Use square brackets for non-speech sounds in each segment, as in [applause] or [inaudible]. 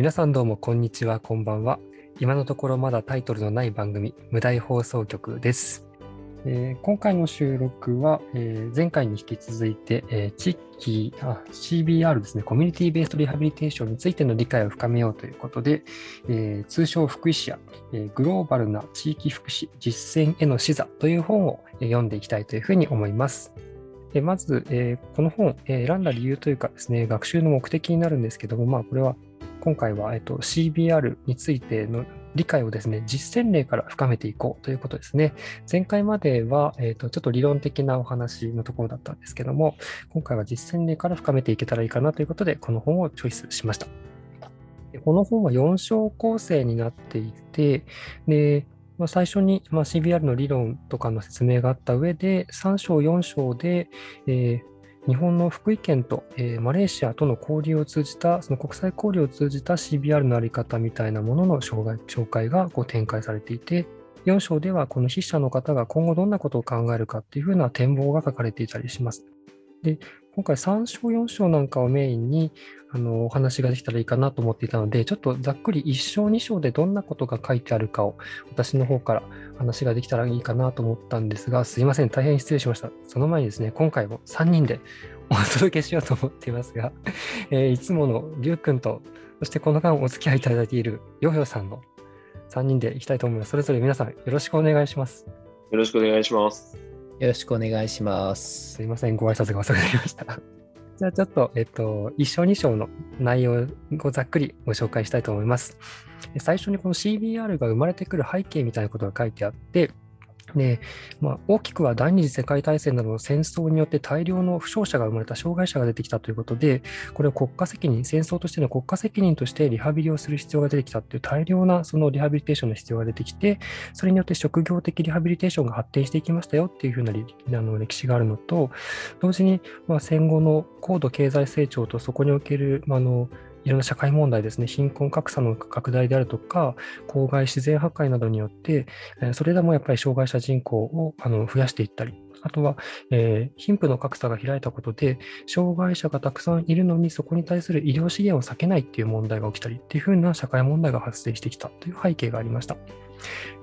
皆さんどうもこんにちは、こんばんは。今のところまだタイトルのない番組、無題放送局です。えー今回の収録は、えー前回に引き続いて、えー地域あ、CBR ですね、コミュニティベーストリハビリテーションについての理解を深めようということで、え通称福祉社、えグローバルな地域福祉実践への視座という本を読んでいきたいというふうに思います。まず、この本、え選んだ理由というかですね、学習の目的になるんですけども、まあ、これは今回は、えっと、CBR についての理解をですね、実践例から深めていこうということですね。前回までは、えっと、ちょっと理論的なお話のところだったんですけども、今回は実践例から深めていけたらいいかなということで、この本をチョイスしました。この本は4章構成になっていて、で、まあ、最初に、まあ、CBR の理論とかの説明があった上で、3章、4章で、えー日本の福井県と、えーマレーシアとの交流を通じた、その国際交流を通じた CBR のあり方みたいなものの紹介紹介がこう展開されていて、4章ではこの筆者の方が今後どんなことを考えるかっていうふうな展望が書かれていたりします。で、今回3章、4章なんかをメインにあのお話ができたらいいかなと思っていたので、ちょっとざっくり1章、2章でどんなことが書いてあるかを私の方から話ができたらいいかなと思ったんですが、すいません、大変失礼しました。その前にですね、今回も3人でお届けしようと思っていますが、[laughs] えーいつものりゅうくんと、そしてこの間お付き合いいただいているヨヒョさんの3人でいきたいと思います。それぞれ皆さんよろしくお願いします。よろしくお願いします。よろしくお願いします。すいません、ご挨拶が遅くなりました。[laughs] じゃあちょっと、えっと、1章2章の内容をざっくりご紹介したいと思います。最初にこの CBR が生まれてくる背景みたいなことが書いてあって、でまあ、大きくは第二次世界大戦などの戦争によって大量の負傷者が生まれた障害者が出てきたということで、これを国家責任、戦争としての国家責任としてリハビリをする必要が出てきたという大量なそのリハビリテーションの必要が出てきて、それによって職業的リハビリテーションが発展していきましたよっていうふうなあの歴史があるのと、同時に、ま、戦後の高度経済成長とそこにおける、ま、あのいろんな社会問題ですね、貧困格差の拡大であるとか、公害自然破壊などによって、それらもやっぱり障害者人口をあの増やしていったり、あとは、えー貧富の格差が開いたことで、障害者がたくさんいるのに、そこに対する医療資源を避けないっていう問題が起きたりっていうふうな社会問題が発生してきたという背景がありました。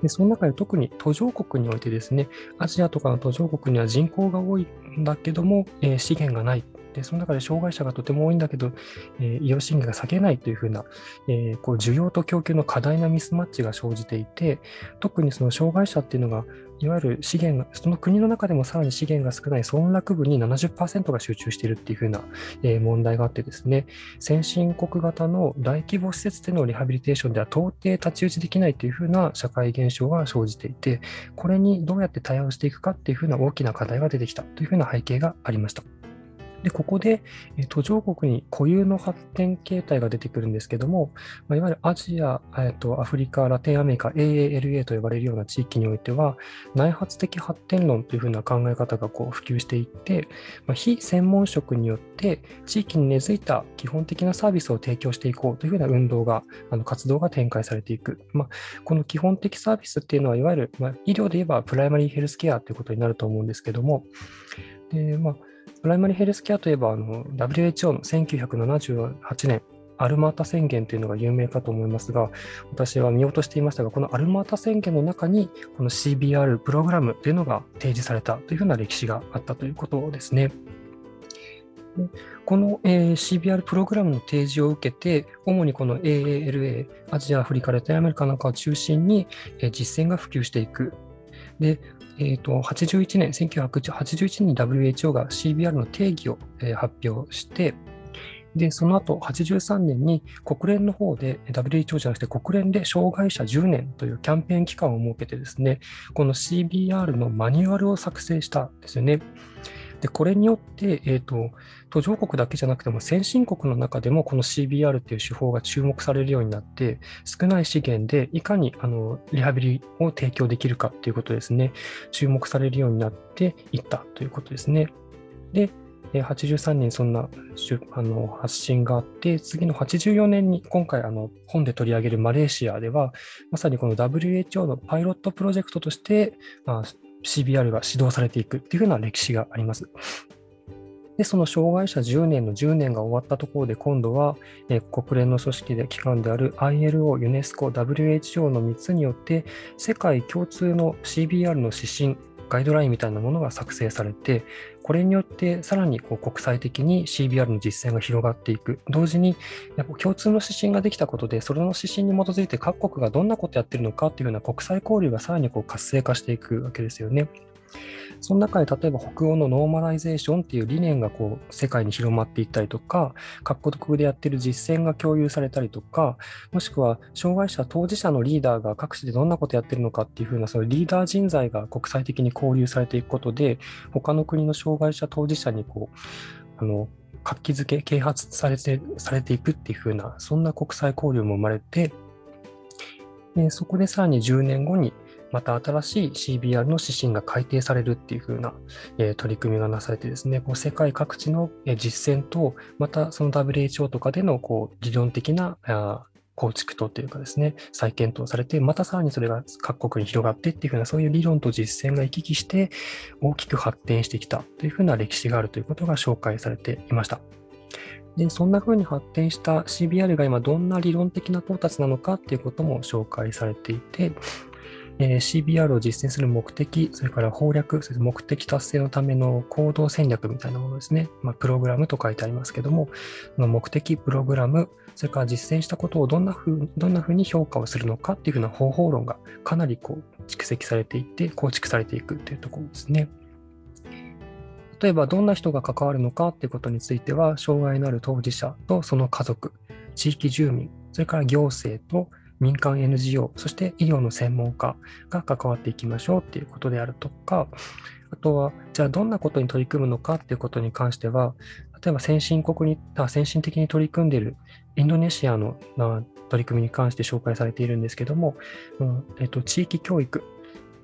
でその中で特に途上国においてですね、アジアとかの途上国には人口が多いんだけども、えー資源がない。でその中で障害者がとても多いんだけど、えー医療資源が避けないというふうな、えーこう需要と供給の過大なミスマッチが生じていて、特にその障害者っていうのが、いわゆる資源、その国の中でもさらに資源が少ない村落部に70%が集中しているっていうふうな、えー問題があってですね、先進国型の大規模施設でのリハビリテーションでは到底太刀打ちできないというふうな社会現象が生じていて、これにどうやって対応していくかっていうふうな大きな課題が出てきたというふうな背景がありました。で、ここで、途上国に固有の発展形態が出てくるんですけども、ま、いわゆるアジア、えーと、アフリカ、ラテンアメリカ、AALA と呼ばれるような地域においては、内発的発展論というふうな考え方がこう普及していって、ま、非専門職によって地域に根付いた基本的なサービスを提供していこうというふうな運動が、あの活動が展開されていく。ま、この基本的サービスっていうのは、いわゆる、ま、医療で言えばプライマリーヘルスケアということになると思うんですけども、でまあ、プライマリーヘルスケアといえば、あの WHO の1978年、アルマータ宣言というのが有名かと思いますが、私は見落としていましたが、このアルマータ宣言の中に、この CBR プログラムというのが提示されたというふうな歴史があったということですね。この、え CBR プログラムの提示を受けて、主にこの AALA、アジア、アフリカ、ラテンアメリカなんかを中心に、え実践が普及していく。で、えー、と81年、1981年に WHO が CBR の定義を、えー発表して、で、その後、83年に国連の方で、WHO じゃなくて国連で障害者10年というキャンペーン期間を設けてですね、この CBR のマニュアルを作成したんですよね。で、これによって、えーと、途上国だけじゃなくても先進国の中でもこの CBR っていう手法が注目されるようになって、少ない資源でいかにあのリハビリを提供できるかっていうことですね、注目されるようになっていったということですね。で、83年そんなあの発信があって、次の84年に今回本で取り上げるマレーシアでは、まさにこの WHO のパイロットプロジェクトとして、まあ、CBR が指導されていくっていうふうな歴史があります。で、その障害者10年の10年が終わったところで、今度は、えー、国連の組織で機関である ILO、ユネスコ、WHO の3つによって、世界共通の CBR の指針、ガイドラインみたいなものが作成されて、これによってさらにこう国際的に CBR の実践が広がっていく。同時に、やっぱ共通の指針ができたことで、それの指針に基づいて各国がどんなことやっているのかっていうような国際交流がさらにこう活性化していくわけですよね。その中で例えば北欧のノーマライゼーションっていう理念がこう世界に広まっていったりとか、各国でやってる実践が共有されたりとか、もしくは障害者当事者のリーダーが各地でどんなことやってるのかっていうふうなそのリーダー人材が国際的に交流されていくことで、他の国の障害者当事者にこう、あの、活気づけ、啓発されてされていくっていうふうな、そんな国際交流も生まれて、でそこでさらに10年後にまた新しい CBR の指針が改定されるっていう風な、え、取り組みがなされてですね、こう世界各地の実践と、またその WHO とかでのこう理論的な構築とというかですね、再検討されて、またさらにそれが各国に広がってっていうふうな、そういう理論と実践が行き来して、大きく発展してきたというふうな歴史があるということが紹介されていました。で、そんな風に発展した CBR が今どんな理論的な到達なのかっていうことも紹介されていて、えー、CBR を実践する目的、それから攻略、それ目的達成のための行動戦略みたいなものですね。まあ、プログラムと書いてありますけども、の目的、プログラム、それから実践したことをどんなふうどんなふうに評価をするのかっていうふうな方法論がかなりこう蓄積されていって、構築されていくというところですね。例えば、どんな人が関わるのかっていうことについては、障害のある当事者とその家族、地域住民、それから行政と民間 NGO、そして医療の専門家が関わっていきましょうっていうことであるとか、あとは、じゃあどんなことに取り組むのかっていうことに関しては、例えば先進国に、先進的に取り組んでいるインドネシアの取り組みに関して紹介されているんですけども、うんえっと、地域教育、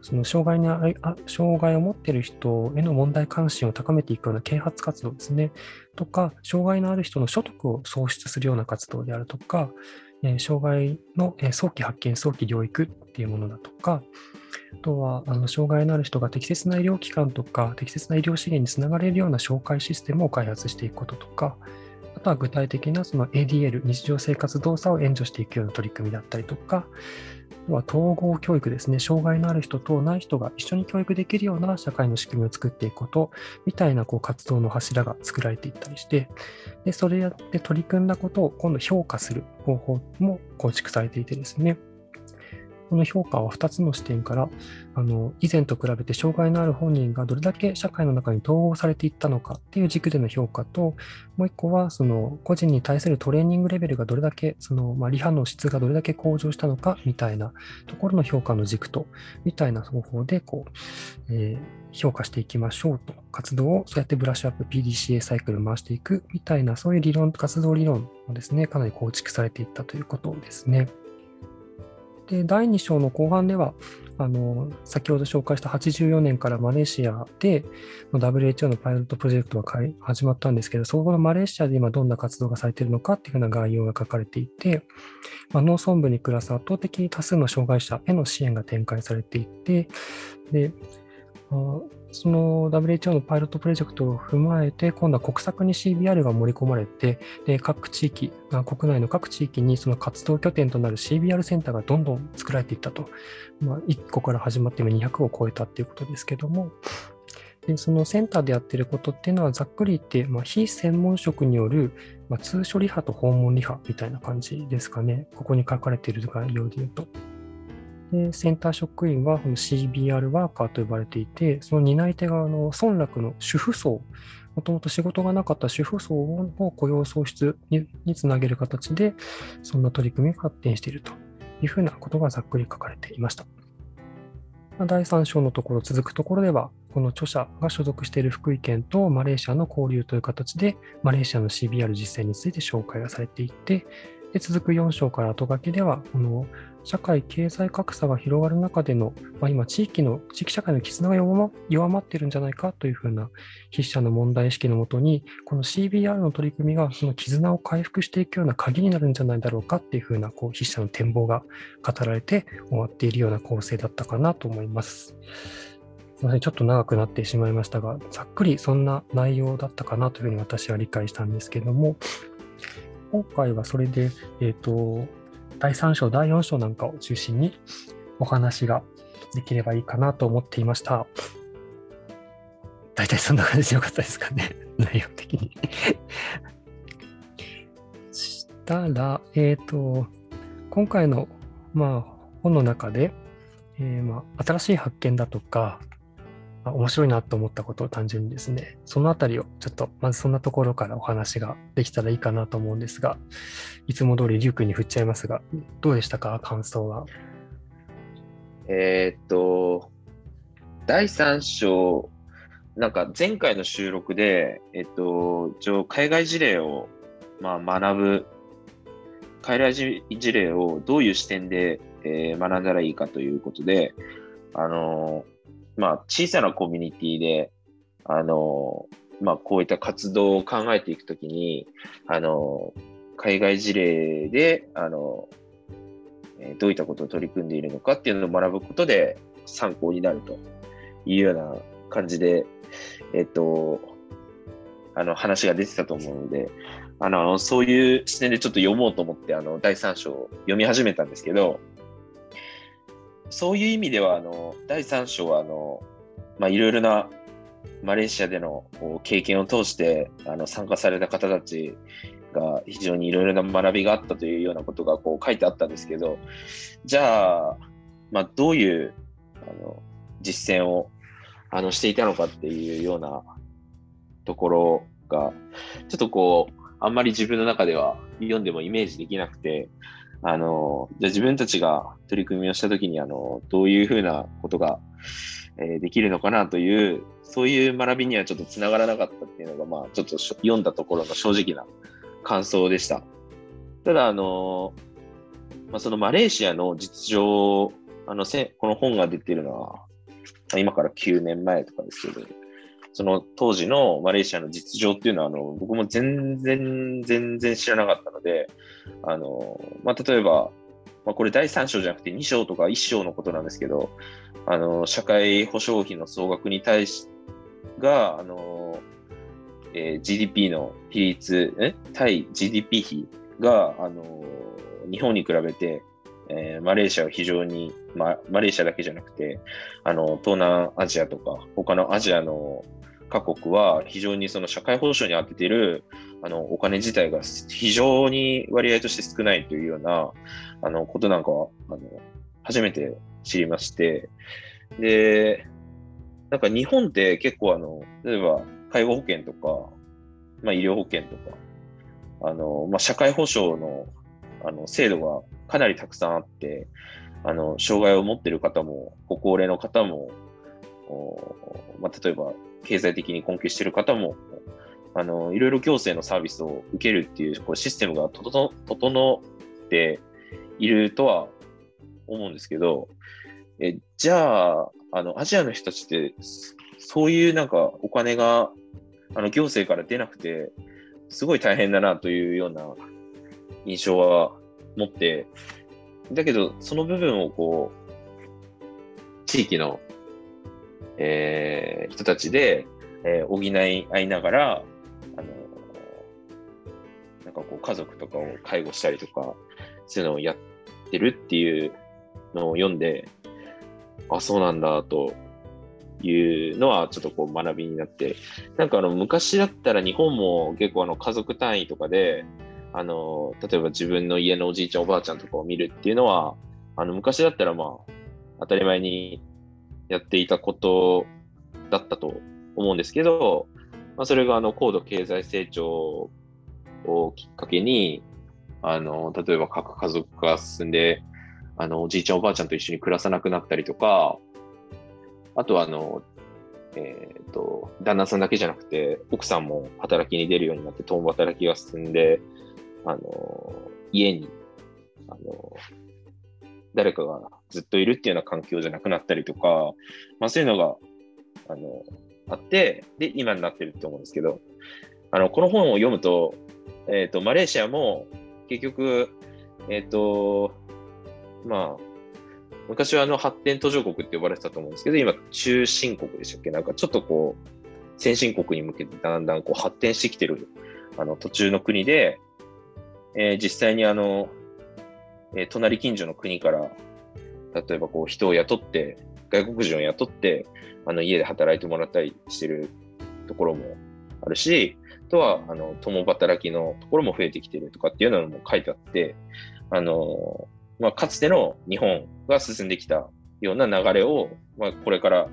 その障害にあ障害を持っている人への問題関心を高めていくような啓発活動ですね。とか、障害のある人の所得を創出するような活動であるとか、え障害の、え早期発見、早期療育っていうものだとか、あとはあの障害のある人が適切な医療機関とか、適切な医療資源につながれるような紹介システムを開発していくこととか、あとは具体的なその ADL、日常生活動作を援助していくような取り組みだったりとか、は統合教育ですね、障害のある人とない人が一緒に教育できるような社会の仕組みを作っていくことみたいなこう活動の柱が作られていったりして、でそれやって取り組んだことを今度評価する方法も構築されていてですね、この評価は2つの視点から、あの以前と比べて障害のある本人がどれだけ社会の中に統合されていったのかっていう軸での評価と、もう1個はその個人に対するトレーニングレベルがどれだけ、そのまあ、リハの質がどれだけ向上したのかみたいなところの評価の軸と、みたいな方法でこう、えー、評価していきましょうと、活動をそうやってブラッシュアップ PDCA サイクル回していくみたいな、そういう理論、活動理論もですね、かなり構築されていったということですね。で、第2章の後半では、あの先ほど紹介した84年からマレーシアでの WHO のパイロットプロジェクトが始まったんですけど、そこのマレーシアで今どんな活動がされているのかっていうふうな概要が書かれていて、まあ、農村部に暮らす圧倒的多数の障害者への支援が展開されていて、でその WHO のパイロットプロジェクトを踏まえて、今度は国策に CBR が盛り込まれて、で各地域、国内の各地域にその活動拠点となる CBR センターがどんどん作られていったと、まあ、1個から始まって200を超えたっていうことですけども、でそのセンターでやってることっていうのはざっくり言って、まあ、非専門職による、まあ、通所リハと訪問リハみたいな感じですかね。ここに書かれている概要で言うと。でセンター職員はこの CBR ワーカーと呼ばれていて、その担い手があの村落の主婦層、もともと仕事がなかった主婦層を雇用創出ににつなげる形で、そんな取り組みが発展しているというふうなことがざっくり書かれていました。第3章のところ、続くところでは、この著者が所属している福井県とマレーシアの交流という形で、マレーシアの CBR 実践について紹介がされていて、で続く4章から後書きでは、この社会経済格差が広がる中での、まあ、今地域の、地域社会の絆が弱ま弱まってるんじゃないかというふうな筆者の問題意識のもとに、この CBR の取り組みがその絆を回復していくような鍵になるんじゃないだろうかっていうふうなこう筆者の展望が語られて終わっているような構成だったかなと思います。すみません、ちょっと長くなってしまいましたが、ざっくりそんな内容だったかなというふうに私は理解したんですけども、今回はそれで、えっ、と、第3章、第4章なんかを中心にお話ができればいいかなと思っていました。大体そんな感じでよかったですかね、[laughs] 内容的に。[laughs] したら、えっ、と、今回の、まあ、本の中で、えーまあ、新しい発見だとか、まあ面白いなと思ったことを単純にですね、そのあたりをちょっと、まずそんなところからお話ができたらいいかなと思うんですが、いつも通りリュウ君に振っちゃいますが、どうでしたか、感想は。えーっと、第3章、なんか前回の収録で、えっと、一応海外事例を、まあ、学ぶ、海外事例をどういう視点で、え学んだらいいかということで、あのまあ、小さなコミュニティで、あのまあ、こういった活動を考えていくときに、あの海外事例で、あのーどういったことを取り組んでいるのかっていうのを学ぶことで参考になるというような感じで、えっと、あの話が出てたと思うので、あのそういう視点でちょっと読もうと思って、あの第3章を読み始めたんですけど、そういう意味では、あの第3章はあの、まあ、いろいろなマレーシアでの経験を通してあの参加された方たちが非常にいろいろな学びがあったというようなことがこう書いてあったんですけど、じゃあ、まあ、どういうあの実践をあのしていたのかっていうようなところが、ちょっとこう、あんまり自分の中では読んでもイメージできなくて、あの、じゃあ自分たちが取り組みをしたときに、あの、どういうふうなことが、えーできるのかなという、そういう学びにはちょっとつながらなかったっていうのが、まあ、ちょっと読んだところの正直な感想でした。ただ、あの、まあ、そのマレーシアの実情、あの、せこの本が出てるのは、今から9年前とかですけど、その当時のマレーシアの実情っていうのは、あの、僕も全然、全然知らなかったので、あの、まあ、例えば、まあ、これ第3章じゃなくて2章とか1章のことなんですけど、あの、社会保障費の総額に対し、が、あの、えー GDP の比率、え対 GDP 比が、あの、日本に比べて、えーマレーシアは非常に、ま、マレーシアだけじゃなくて、あの、東南アジアとか、他のアジアの各国は非常にその社会保障に当てているあのお金自体が非常に割合として少ないというようなあのことなんかはあの初めて知りまして、で、なんか日本って結構あの、例えば介護保険とか、まあ、医療保険とか、あの、まあ、社会保障のあの制度がかなりたくさんあって、あの、障害を持っている方も、ご高齢の方も、まあ、例えば経済的に困窮している方も、あの、いろいろ行政のサービスを受けるっていうこうシステムが整っているとは思うんですけど、えじゃあ、あの、アジアの人たちって、そそういうなんかお金が、あの、行政から出なくて、すごい大変だなというような印象は持って、だけど、その部分をこう、地域の、えー人たちで、えー補い合いながら、あのなんかこう家族とかを介護したりとか、そういうのをやってるっていうのを読んで、あ、そうなんだというのはちょっとこう学びになって、なんかあの昔だったら日本も結構あの家族単位とかで、あの、例えば自分の家のおじいちゃんおばあちゃんとかを見るっていうのは、あの昔だったらまあ当たり前にやっていたことだったと思うんですけど、まあ、それがあの高度経済成長をきっかけに、あの、例えば核家族が進んで、あの、おじいちゃんおばあちゃんと一緒に暮らさなくなったりとか、あとはあの、えっ、と、旦那さんだけじゃなくて、奥さんも働きに出るようになって、共働きが進んで、あの、家に、あの、誰かがずっといるっていうような環境じゃなくなったりとか、まあそういうのが、あの、あって、で、今になってると思うんですけど、あの、この本を読むと、えっ、と、マレーシアも結局、えっ、と、まあ、昔はあの発展途上国って呼ばれてたと思うんですけど、今、中進国でしたっけ？なんかちょっとこう、先進国に向けてだんだんこう発展してきてるあの途中の国で、えー、実際にあの、えー、隣近所の国から、例えばこう人を雇って、外国人を雇って、あの家で働いてもらったりしてるところもあるし、あとは、あの、共働きのところも増えてきてるとかっていうのも書いてあって、あの、まあ、かつての日本が進んできたような流れを、まあ、これから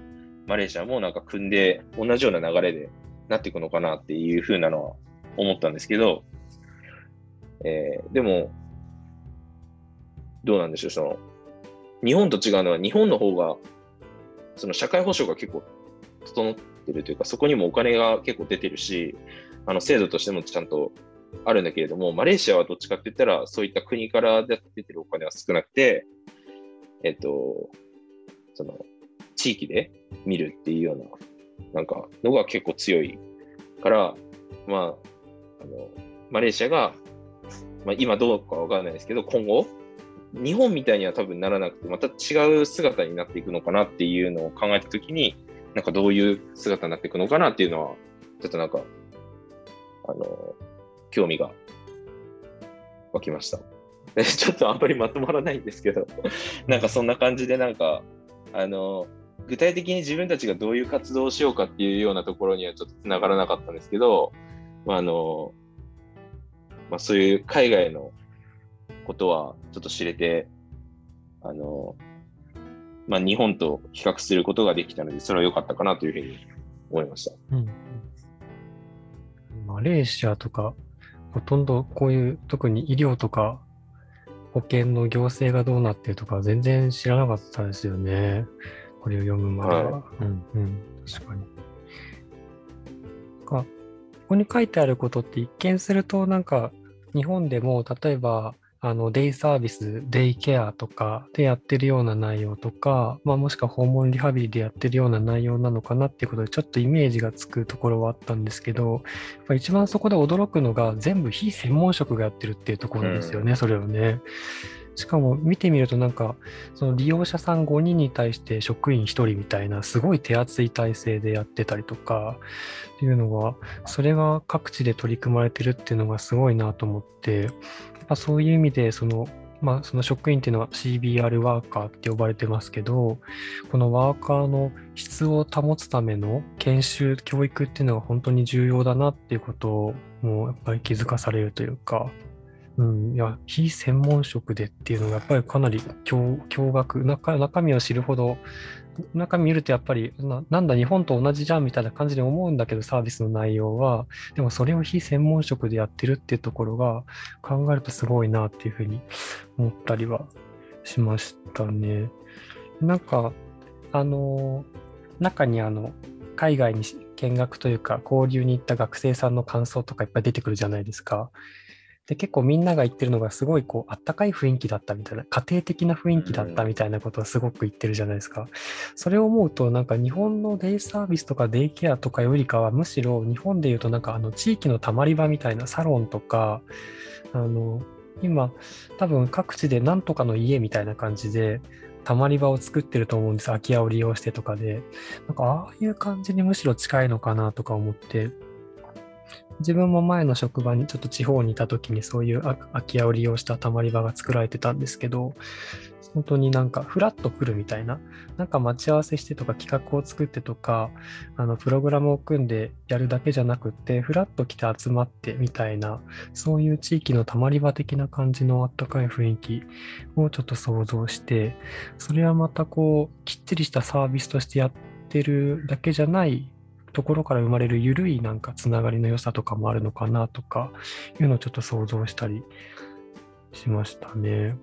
マレーシアもなんか組んで、同じような流れでなっていくのかなっていうふうなのは思ったんですけど、えー、でも、どうなんでしょう、その、日本と違うのは、日本の方が、その社会保障が結構整ってるというか、そこにもお金が結構出てるし、あの制度としてもちゃんとあるんだけれども、マレーシアはどっちかって言ったら、そういった国から出てるお金は少なくて、えっと、その、地域で見るっていうような、なんか、のが結構強いから、まあ、あの、マレーシアが、まあ、今どうかわからないですけど、今後、日本みたいには多分ならなくて、また違う姿になっていくのかなっていうのを考えたときに、なんかどういう姿になっていくのかなっていうのは、ちょっとなんか、あの、興味が湧きました。[laughs] ちょっとあんまりまとまらないんですけど、なんかそんな感じでなんか、あの、具体的に自分たちがどういう活動をしようかっていうようなところにはちょっとつながらなかったんですけど、まあ、あの、まあ、そういう海外のことはちょっと知れて、あの、まあ、日本と比較することができたので、それは良かったかなというふうに思いました。うん、マレーシアとか、ほとんどこういう、特に医療とか、保険の行政がどうなってるとか、全然知らなかったですよね。これを読むまでは。はい、うんうん、確かに。かここに書いてあることって一見するとなんか日本でも例えばあのデイサービス、デイケアとかでやってるような内容とか、まあ、もしくは訪問リハビリでやってるような内容なのかなっていうことでちょっとイメージがつくところはあったんですけど、一番そこで驚くのが全部非専門職がやってるっていうところですよね、うん、それをね。しかも見てみるとなんかその利用者さん5人に対して職員1人みたいなすごい手厚い体制でやってたりとかっていうのがそれが各地で取り組まれてるっていうのがすごいなと思ってやっぱそういう意味でそのまあ、その職員っていうのは CBR ワーカーって呼ばれてますけど、このワーカーの質を保つための研修、教育っていうのが本当に重要だなっていうことをもうやっぱり気づかされるというか、うん、いや、非専門職でっていうのがやっぱりかなり驚愕中、中身を知るほど、中身見るとやっぱりな、んだ、日本と同じじゃんみたいな感じで思うんだけど、サービスの内容は、でもそれを非専門職でやってるっていうところが考えるとすごいなっていうふうに思ったりはしましたね。なんか、あの、中にあの、海外に見学というか交流に行った学生さんの感想とかいっぱい出てくるじゃないですか。で結構みんなが言ってるのがすごいこうあったかい雰囲気だったみたいな家庭的な雰囲気だったみたいなことをすごく言ってるじゃないですか。それを思うとなんか日本のデイサービスとかデイケアとかよりかはむしろ日本で言うとなんかあの地域のたまり場みたいなサロンとかあの今多分各地でなんとかの家みたいな感じでたまり場を作ってると思うんです。空き家を利用してとかで。なんかああいう感じにむしろ近いのかなとか思って自分も前の職場にちょっと地方にいた時にそういう空き家を利用したたまり場が作られてたんですけど、本当になんかフラッと来るみたいな、なんか待ち合わせしてとか企画を作ってとか、あのプログラムを組んでやるだけじゃなくって、フラッと来て集まってみたいな、そういう地域のたまり場的な感じのあったかい雰囲気をちょっと想像して、それはまたこう、きっちりしたサービスとしてやってるだけじゃないところから生まれる緩いなんかつながりの良さとかもあるのかなとかいうのをちょっと想像したりしましたね。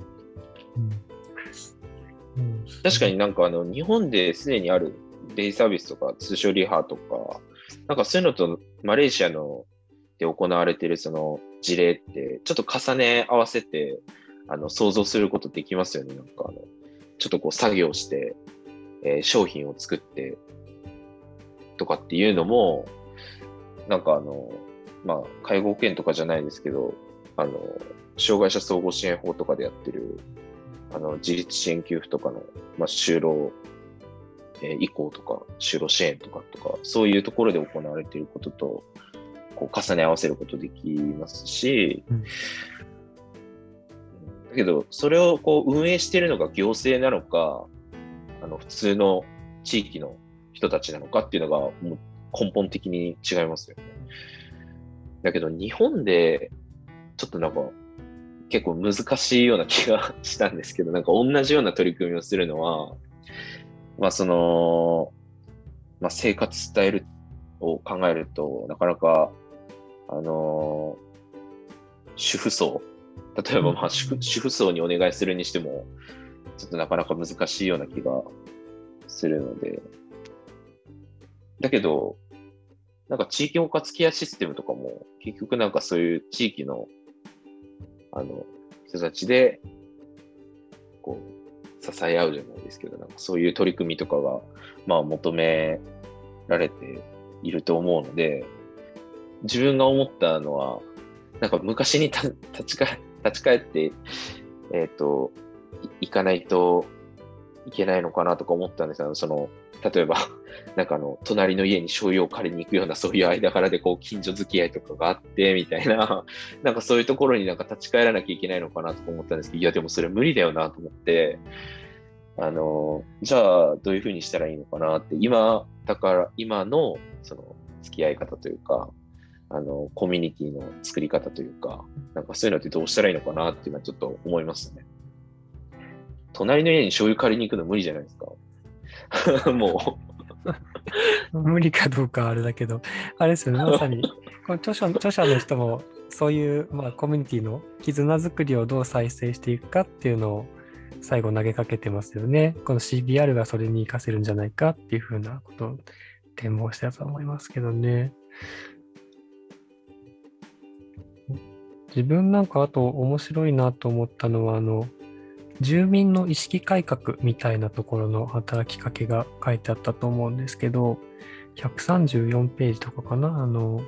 うん、確かになんかあの日本ですでにあるデイサービスとか通称リハとか、なんかそういうのとマレーシアので行われてるその事例ってちょっと重ね合わせてあの想像することできますよね。なんかあのちょっとこう作業して、え、商品を作ってとかっていうのも、なんかあの、まあ、介護保険とかじゃないですけど、あの、障害者総合支援法とかでやってる、あの自立支援給付とかの、まあ、就労、えー移行とか、就労支援とかとか、そういうところで行われていることと、こう重ね合わせることできますし、うん。だけど、それをこう運営しているのが行政なのか、あの普通の地域の人たちなのかっていうのがもう根本的に違いますよね。だけど日本でちょっとなんか結構難しいような気がしたんですけど、なんか同じような取り組みをするのは、まあその、まあ生活スタイルを考えると、なかなか、あの主婦層、例えばまあ主婦主婦層にお願いするにしても、ちょっとなかなか難しいような気がするので、だけど、なんか地域包括ケアシステムとかも、結局なんかそういう地域の、あの、人たちで、こう、支え合うじゃないですけど、なんかそういう取り組みとかが、まあ求められていると思うので、自分が思ったのは、なんか昔にた立ち返立ち返って、えっ、と、行かないといけないのかなとか思ったんですよ。その、例えば、[laughs] なんかあの、隣の家に醤油を借りに行くような、そういう間柄で、こう、近所付き合いとかがあって、みたいな、[laughs] なんかそういうところになんか立ち返らなきゃいけないのかなとか思ったんですけど、いや、でもそれ無理だよなと思って、あの、じゃあ、どういうふうにしたらいいのかなって、今、だから、今の、その、付き合い方というか、あの、コミュニティの作り方というか、なんかそういうのってどうしたらいいのかなっていうのはちょっと思いますね。隣の家に醤油借りに行くの無理じゃないですか。[laughs] も無理かどうかはあれだけど、あれですよね、[laughs] まさに、この著者著者の人も、そういう、まあ、コミュニティの絆作りをどう再生していくかっていうのを最後投げかけてますよね。この CBR がそれに活かせるんじゃないかっていうふうなことを展望したと思いますけどね。自分なんかあと面白いなと思ったのは、あの、住民の意識改革みたいなところの働きかけが書いてあったと思うんですけど、134ページとかかな、あの、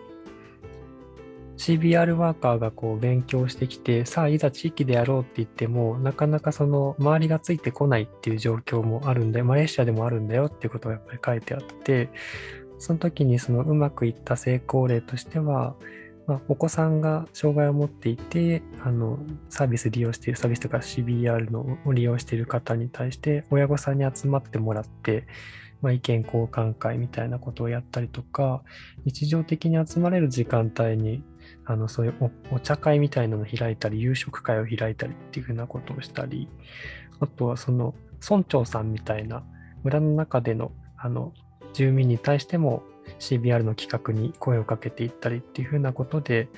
CBR ワーカーがこう勉強してきて、さあいざ地域でやろうって言っても、なかなかその周りがついてこないっていう状況もあるんで、マレーシアでもあるんだよっていうことがやっぱり書いてあって、その時にそのうまくいった成功例としては、まあ、お子さんが障害を持っていてあのサービス利用しているサービスとか CBR のを利用している方に対して親御さんに集まってもらって、まあ、意見交換会みたいなことをやったりとか日常的に集まれる時間帯にあのそういうお茶会みたいなのを開いたり夕食会を開いたりっていうふうなことをしたりあとはその村長さんみたいな村の中でのあの住民に対しても CBR の企画に声をかけていったりっていうふうなことで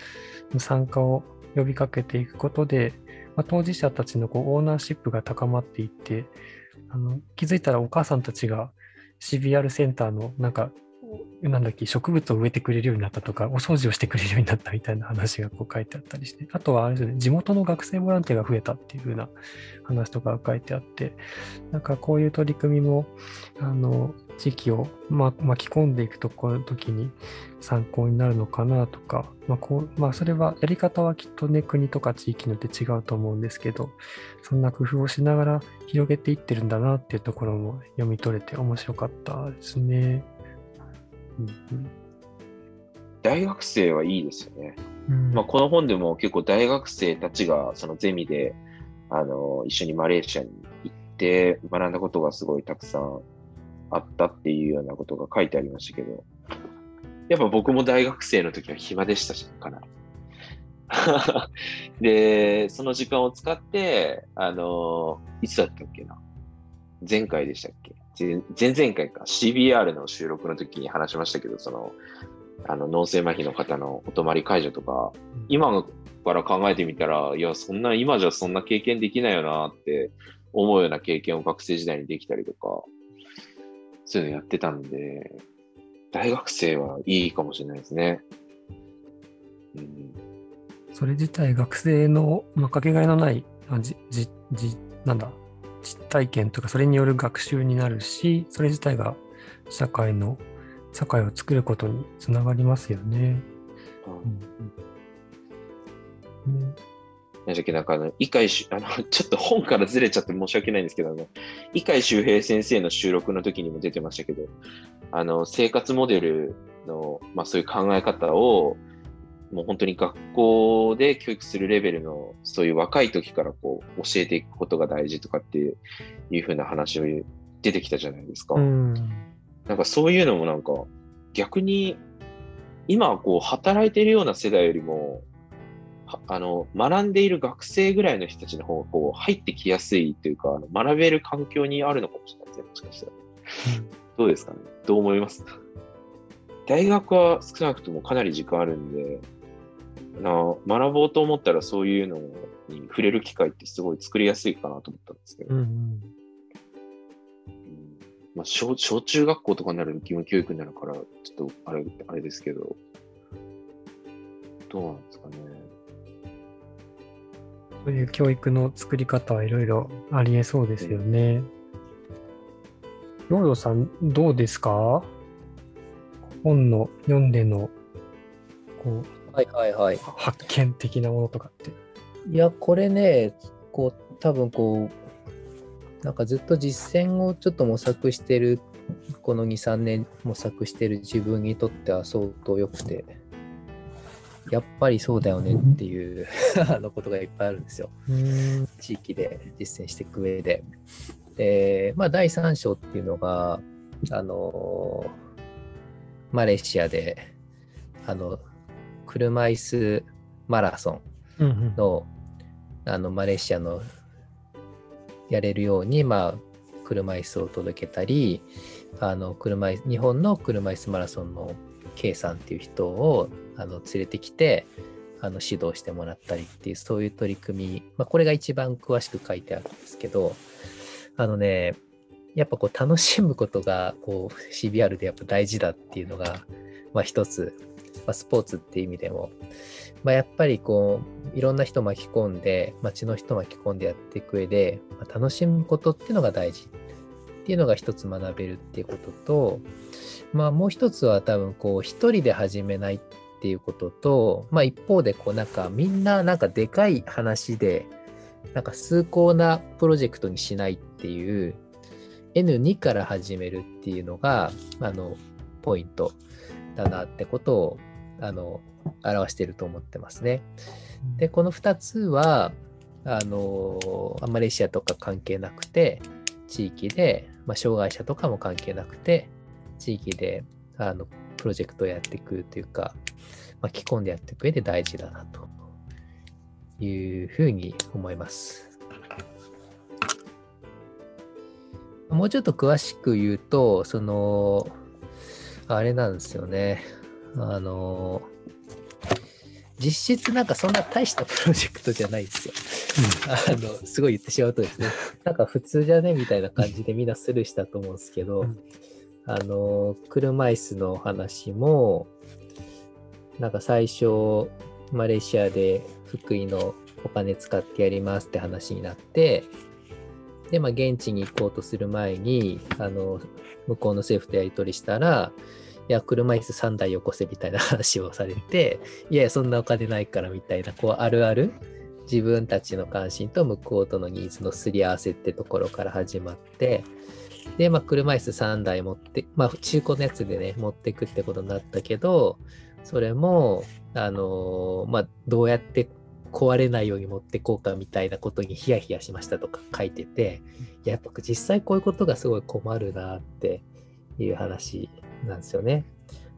参加を呼びかけていくことで、まあ、当事者たちのこうオーナーシップが高まっていってあの気づいたらお母さんたちが CBR センターのなんかなんだっけ植物を植えてくれるようになったとかお掃除をしてくれるようになったみたいな話がこう書いてあったりしてあとはあれですね地元の学生ボランティアが増えたっていうふうな話とかが書いてあってなんかこういう取り組みもあの地域を、ま、巻き込んでいくとこ時に参考になるのかなとか、まあこうまあ、それはやり方はきっとね国とか地域によって違うと思うんですけどそんな工夫をしながら広げていってるんだなっていうところも読み取れて面白かったですね。うん大学生はいいですよね。うんまあ、この本でも結構大学生たちがそのゼミであの一緒にマレーシアに行って学んだことがすごいたくさんあったっていうようなことが書いてありましたけど、やっぱ僕も大学生の時は暇でしたし、かなり。[laughs] で、その時間を使って、あの、いつだったっけな？前回でしたっけ？前前々回か。CBR の収録の時に話しましたけど、その、あの脳性麻痺の方のお泊まり解除とか、今から考えてみたら、いや、そんな、今じゃそんな経験できないよなって思うような経験を学生時代にできたりとか、そういうのやってたんで、大学生はいいかもしれないですね。うん、それ自体学生の、まあ、かけがえのないあじじじなんだ実体験とかそれによる学習になるしそれ自体が社会の社会を作ることにつながりますよね。うんうんね何だっけ、なんかあの、伊海し、[laughs] あの、ちょっと本からずれちゃって申し訳ないんですけど、あの、伊海周平先生の収録の時にも出てましたけど、あの、生活モデルの、まあそういう考え方を、もう本当に学校で教育するレベルの、そういう若い時からこう、教えていくことが大事とかっていう、いうふうな話を出てきたじゃないですか。うん。なんかそういうのもなんか、逆に、今こう、働いているような世代よりも、はあの、学んでいる学生ぐらいの人たちの方がこう、入ってきやすいというか、あの学べる環境にあるのかもしれないですね、もしかしたら。どうですかね？どう思います？大学は少なくともかなり時間あるんで、な学ぼうと思ったらそういうのに触れる機会ってすごい作りやすいかなと思ったんですけど、うんうん。うんまあ、小小中学校とかになると義務教育になるから、ちょっとあれあれですけど、どうなんですかね？そういう教育の作り方はいろいろありえそうですよね。ヨーヨーさん、どうですか？本の読んでのこうはいはいはい。発見的なものとかって。いや、これね、こう、多分こう、なんかずっと実践をちょっと模索してる、この2、3年模索してる自分にとっては相当良くて、やっぱりそうだよねっていう [laughs] あのことがいっぱいあるんですよ。うん。地域で実践していく上で。で、まあ、第3章っていうのが、あの、マレーシアで、あの、車椅子マラソンうんうん。の、あの、マレーシアのやれるように、まあ、車椅子を届けたり、あの、車日本の車椅子マラソンの K さんっていう人を、あの、連れてきて、あの指導してもらったりっていうそういう取り組み、まあ、これが一番詳しく書いてあるんですけどあのねやっぱこう楽しむことがこう CBR でやっぱ大事だっていうのが、まあ、一つ、まあ、スポーツっていう意味でも、まあ、やっぱりこういろんな人巻き込んで街の人巻き込んでやっていく上で、まあ、楽しむことっていうのが大事。っっていうのが一つ学べるっていうことと、まあ、もう一つは多分こう一人で始めないっていうことと、まあ、一方でこうなんかみんななんかでかい話でなんか崇高なプロジェクトにしないっていう N2 から始めるっていうのがあのポイントだなってことをあの表していると思ってますね。でこの2つはあのマレーシアとか関係なくて地域で、まあ、障害者とかも関係なくて地域であのプロジェクトをやっていくというか巻き込んでやっていく上で大事だなというふうに思います。もうちょっと詳しく言うと、その、あれなんですよね。あの、実質なんかそんな大したプロジェクトじゃないですよ。あの、すごい言ってしまうとですね、[laughs] なんか普通じゃねみたいな感じでみんなスルーしたと思うんですけど、うん。あの、車椅子の話も、なんか最初、マレーシアで福井のお金使ってやりますって話になって、で、まあ、現地に行こうとする前に、あの、向こうの政府とやり取りしたら、いや、車椅子3台よこせみたいな話をされて、いやいや、そんなお金ないからみたいな、こう、あるある、自分たちの関心と向こうとのニーズのすり合わせってところから始まって、で、まあ、車椅子3台持って、まあ、中古のやつでね、持ってくってことになったけど、それも、あのーまあ、どうやって壊れないように持ってこうかみたいなことにヒヤヒヤしましたとか書いてて、いややっぱ実際こういうことがすごい困るなっていう話なんですよね。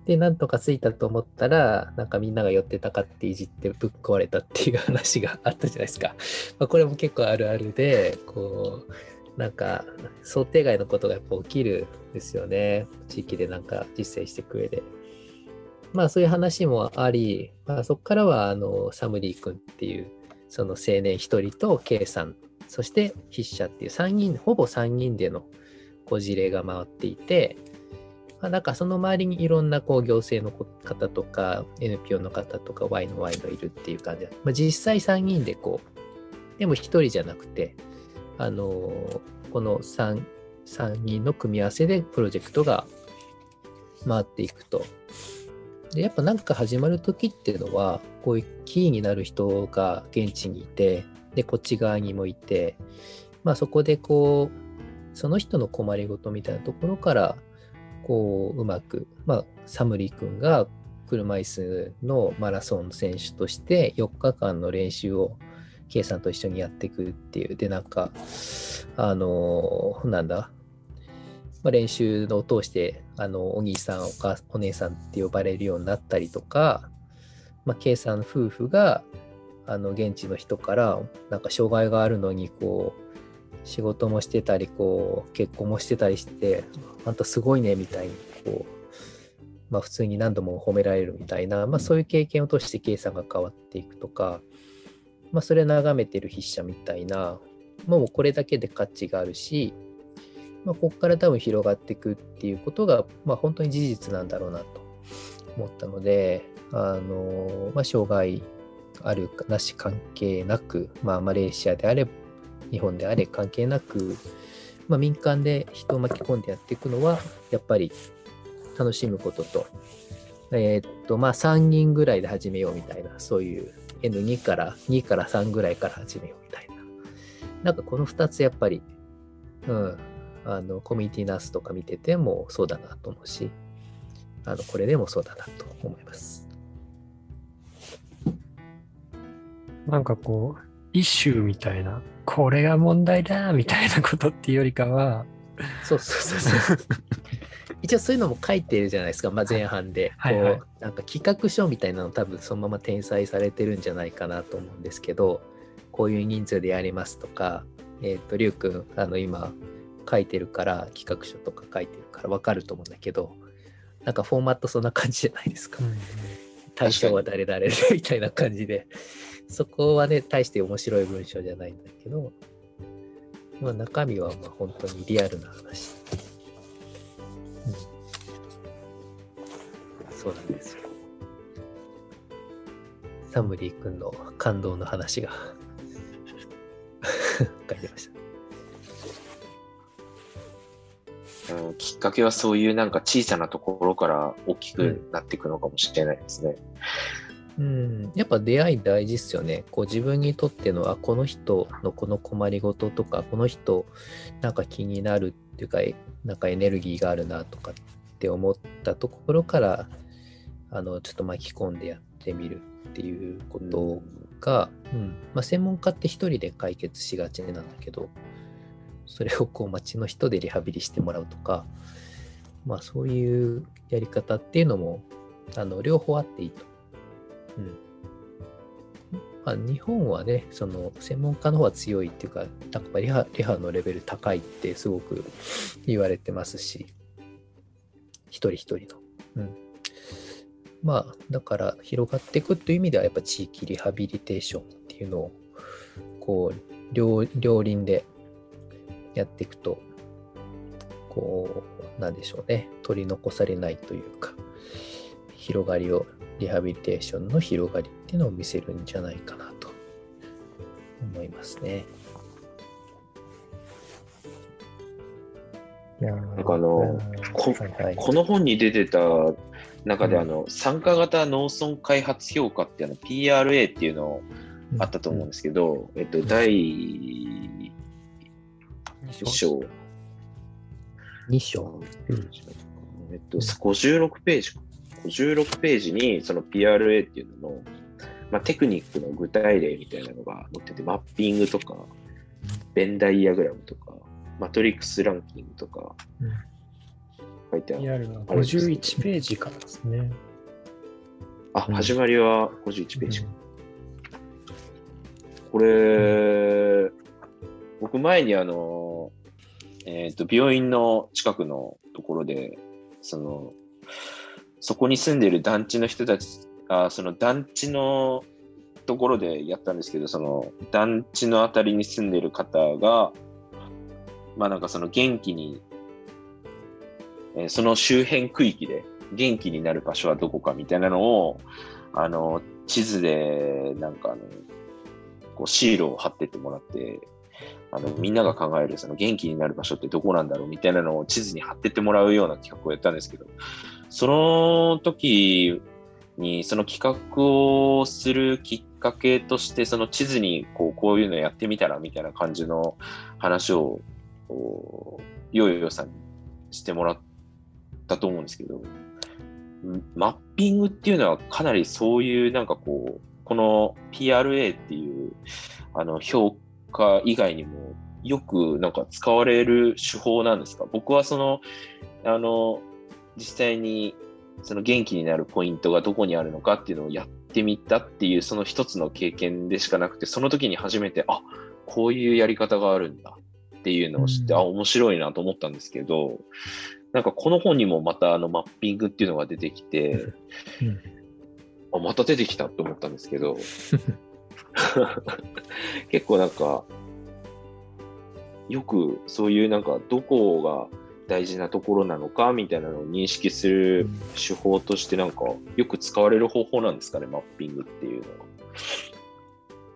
で、なんとかついたと思ったら、なんかみんなが寄ってたかっていじってぶっ壊れたっていう [laughs] 話があったじゃないですか。まあ、これも結構あるあるで、こう、なんか想定外のことがやっぱ起きるんですよね。地域でなんか実践していく上で。まあそういう話もあり、まあ、そこからはあのサムリー君っていうその青年一人と K さん、そして筆者っていう3人、ほぼ3人でのこう事例が回っていて、まあ、なんかその周りにいろんなこう行政の方とか NPO の方とか Y の Y のいるっていう感じで、まあ、実際3人でこう、でも1人じゃなくて、あのこの 3, 3人の組み合わせでプロジェクトが回っていくと。でやっぱ何か始まる時っていうのはこういうキーになる人が現地にいてでこっち側にもいてまあそこでこうその人の困りごとみたいなところからこううまくまあサムリ君が車椅子のマラソン選手として4日間の練習を K さんと一緒にやっていくっていう。でなんかあのなんだまあ、練習を通してあのお兄さんお母お姉さんって呼ばれるようになったりとか、まあ、K さん夫婦があの現地の人からなんか障害があるのにこう仕事もしてたりこう結婚もしてたりしてあんたすごいねみたいにこう、まあ、普通に何度も褒められるみたいな、まあ、そういう経験を通して K さんが変わっていくとか、まあ、それ眺めてる筆者みたいなもうこれだけで価値があるしまあ、ここから多分広がっていくっていうことが、まあ、本当に事実なんだろうなと思ったので、あのまあ、障害あるなし関係なく、まあ、マレーシアであれば、日本であれ関係なく、まあ、民間で人を巻き込んでやっていくのは、やっぱり楽しむことと、えー、っと、まあ、3人ぐらいで始めようみたいな、そういう N2 から、2から3ぐらいから始めようみたいな。なんかこの2つやっぱり、うん、あのコミュニティナースとか見ててもそうだなと思うしあのこれでもそうだなと思いますなんかこうイシューみたいなこれが問題だみたいなことっていうよりかはそうそうそうそう。一応そういうのも書いてるじゃないですか、まあ、前半で、はいはい。はい、こうなんか企画書みたいなの多分そのまま転載されてるんじゃないかなと思うんですけどこういう人数でやりますとかえっ、ー、とりゅうくんあの今書いてるから企画書とか書いてるから分かると思うんだけどなんかフォーマットそんな感じじゃないですか。うん、対象は誰々みたいな感じでそこはね大して面白い文章じゃないんだけど、まあ、中身はまあ本当にリアルな話。うん、そうなんですよ。サムリー君の感動の話が [laughs] 書いてました。うん、きっかけはそういうなんか小さなところから大きくなっていくのかもしれないですね。うん、やっぱ出会い大事っすよね。こう自分にとってのあこの人のこの困りごととかこの人なんか気になるっていうかなんかエネルギーがあるなとかって思ったところからあのちょっと巻き込んでやってみるっていうことが、うん、うん、まあ、専門家って一人で解決しがちなんだけどそれをこう町の人でリハビリしてもらうとか、まあそういうやり方っていうのも、あの、両方あっていいと。まあ、日本はね、その専門家の方は強いっていうか、なんかリハリハのレベル高いってすごく言われてますし、一人一人の。うん。まあ、だから広がっていくという意味では、やっぱ地域リハビリテーションっていうのを、こう両、両輪でやっていくと、こう、なんでしょうね、取り残されないというか、広がりを、リハビリテーションの広がりっていうのを見せるんじゃないかなと思いますね。なんかあの、こはい、この本に出てた中で、あの、うん、参加型農村開発評価っていうの PRA っていうのあったと思うんですけど、うん、えっと、第2章。2章。えっと、56ページ、56ページにその PRA っていうのの、まあ、テクニックの具体例みたいなのが載ってて、マッピングとか、ベンダイアグラムとか、マトリックスランキングとか、書いてある。る51ページからですね。あ、うん、始まりは51ページか。うん、これ、僕前にあの、えっ、ー、と、病院の近くのところで、その、そこに住んでる団地の人たち、あその団地のところでやったんですけど、その団地のあたりに住んでる方が、まあなんかその元気に、え、その周辺区域で元気になる場所はどこかみたいなのを、あの、地図でなんかあの、こうシールを貼ってってもらって、あのみんなが考えるその元気になる場所ってどこなんだろうみたいなのを地図に貼ってってもらうような企画をやったんですけど、その時にその企画をするきっかけとしてその地図にこうこういうのやってみたらみたいな感じの話をヨーヨーさんにしてもらったと思うんですけどマッピングっていうのはかなりそういうなんかこうこの PRA っていうあの評価以外にもよくなんか使われる手法なんですか？僕はそのあの実際にその元気になるポイントがどこにあるのかっていうのをやってみたっていうその一つの経験でしかなくてその時に初めてあこういうやり方があるんだっていうのを知って、うん、あ面白いなと思ったんですけどなんかこの本にもまたあのマッピングっていうのが出てきて、うん、あまた出てきたって思ったんですけど [laughs] 結構なんかよくそういうなんかどこが大事なところなのかみたいなのを認識する手法としてなんかよく使われる方法なんですかねマッピングっていうのは。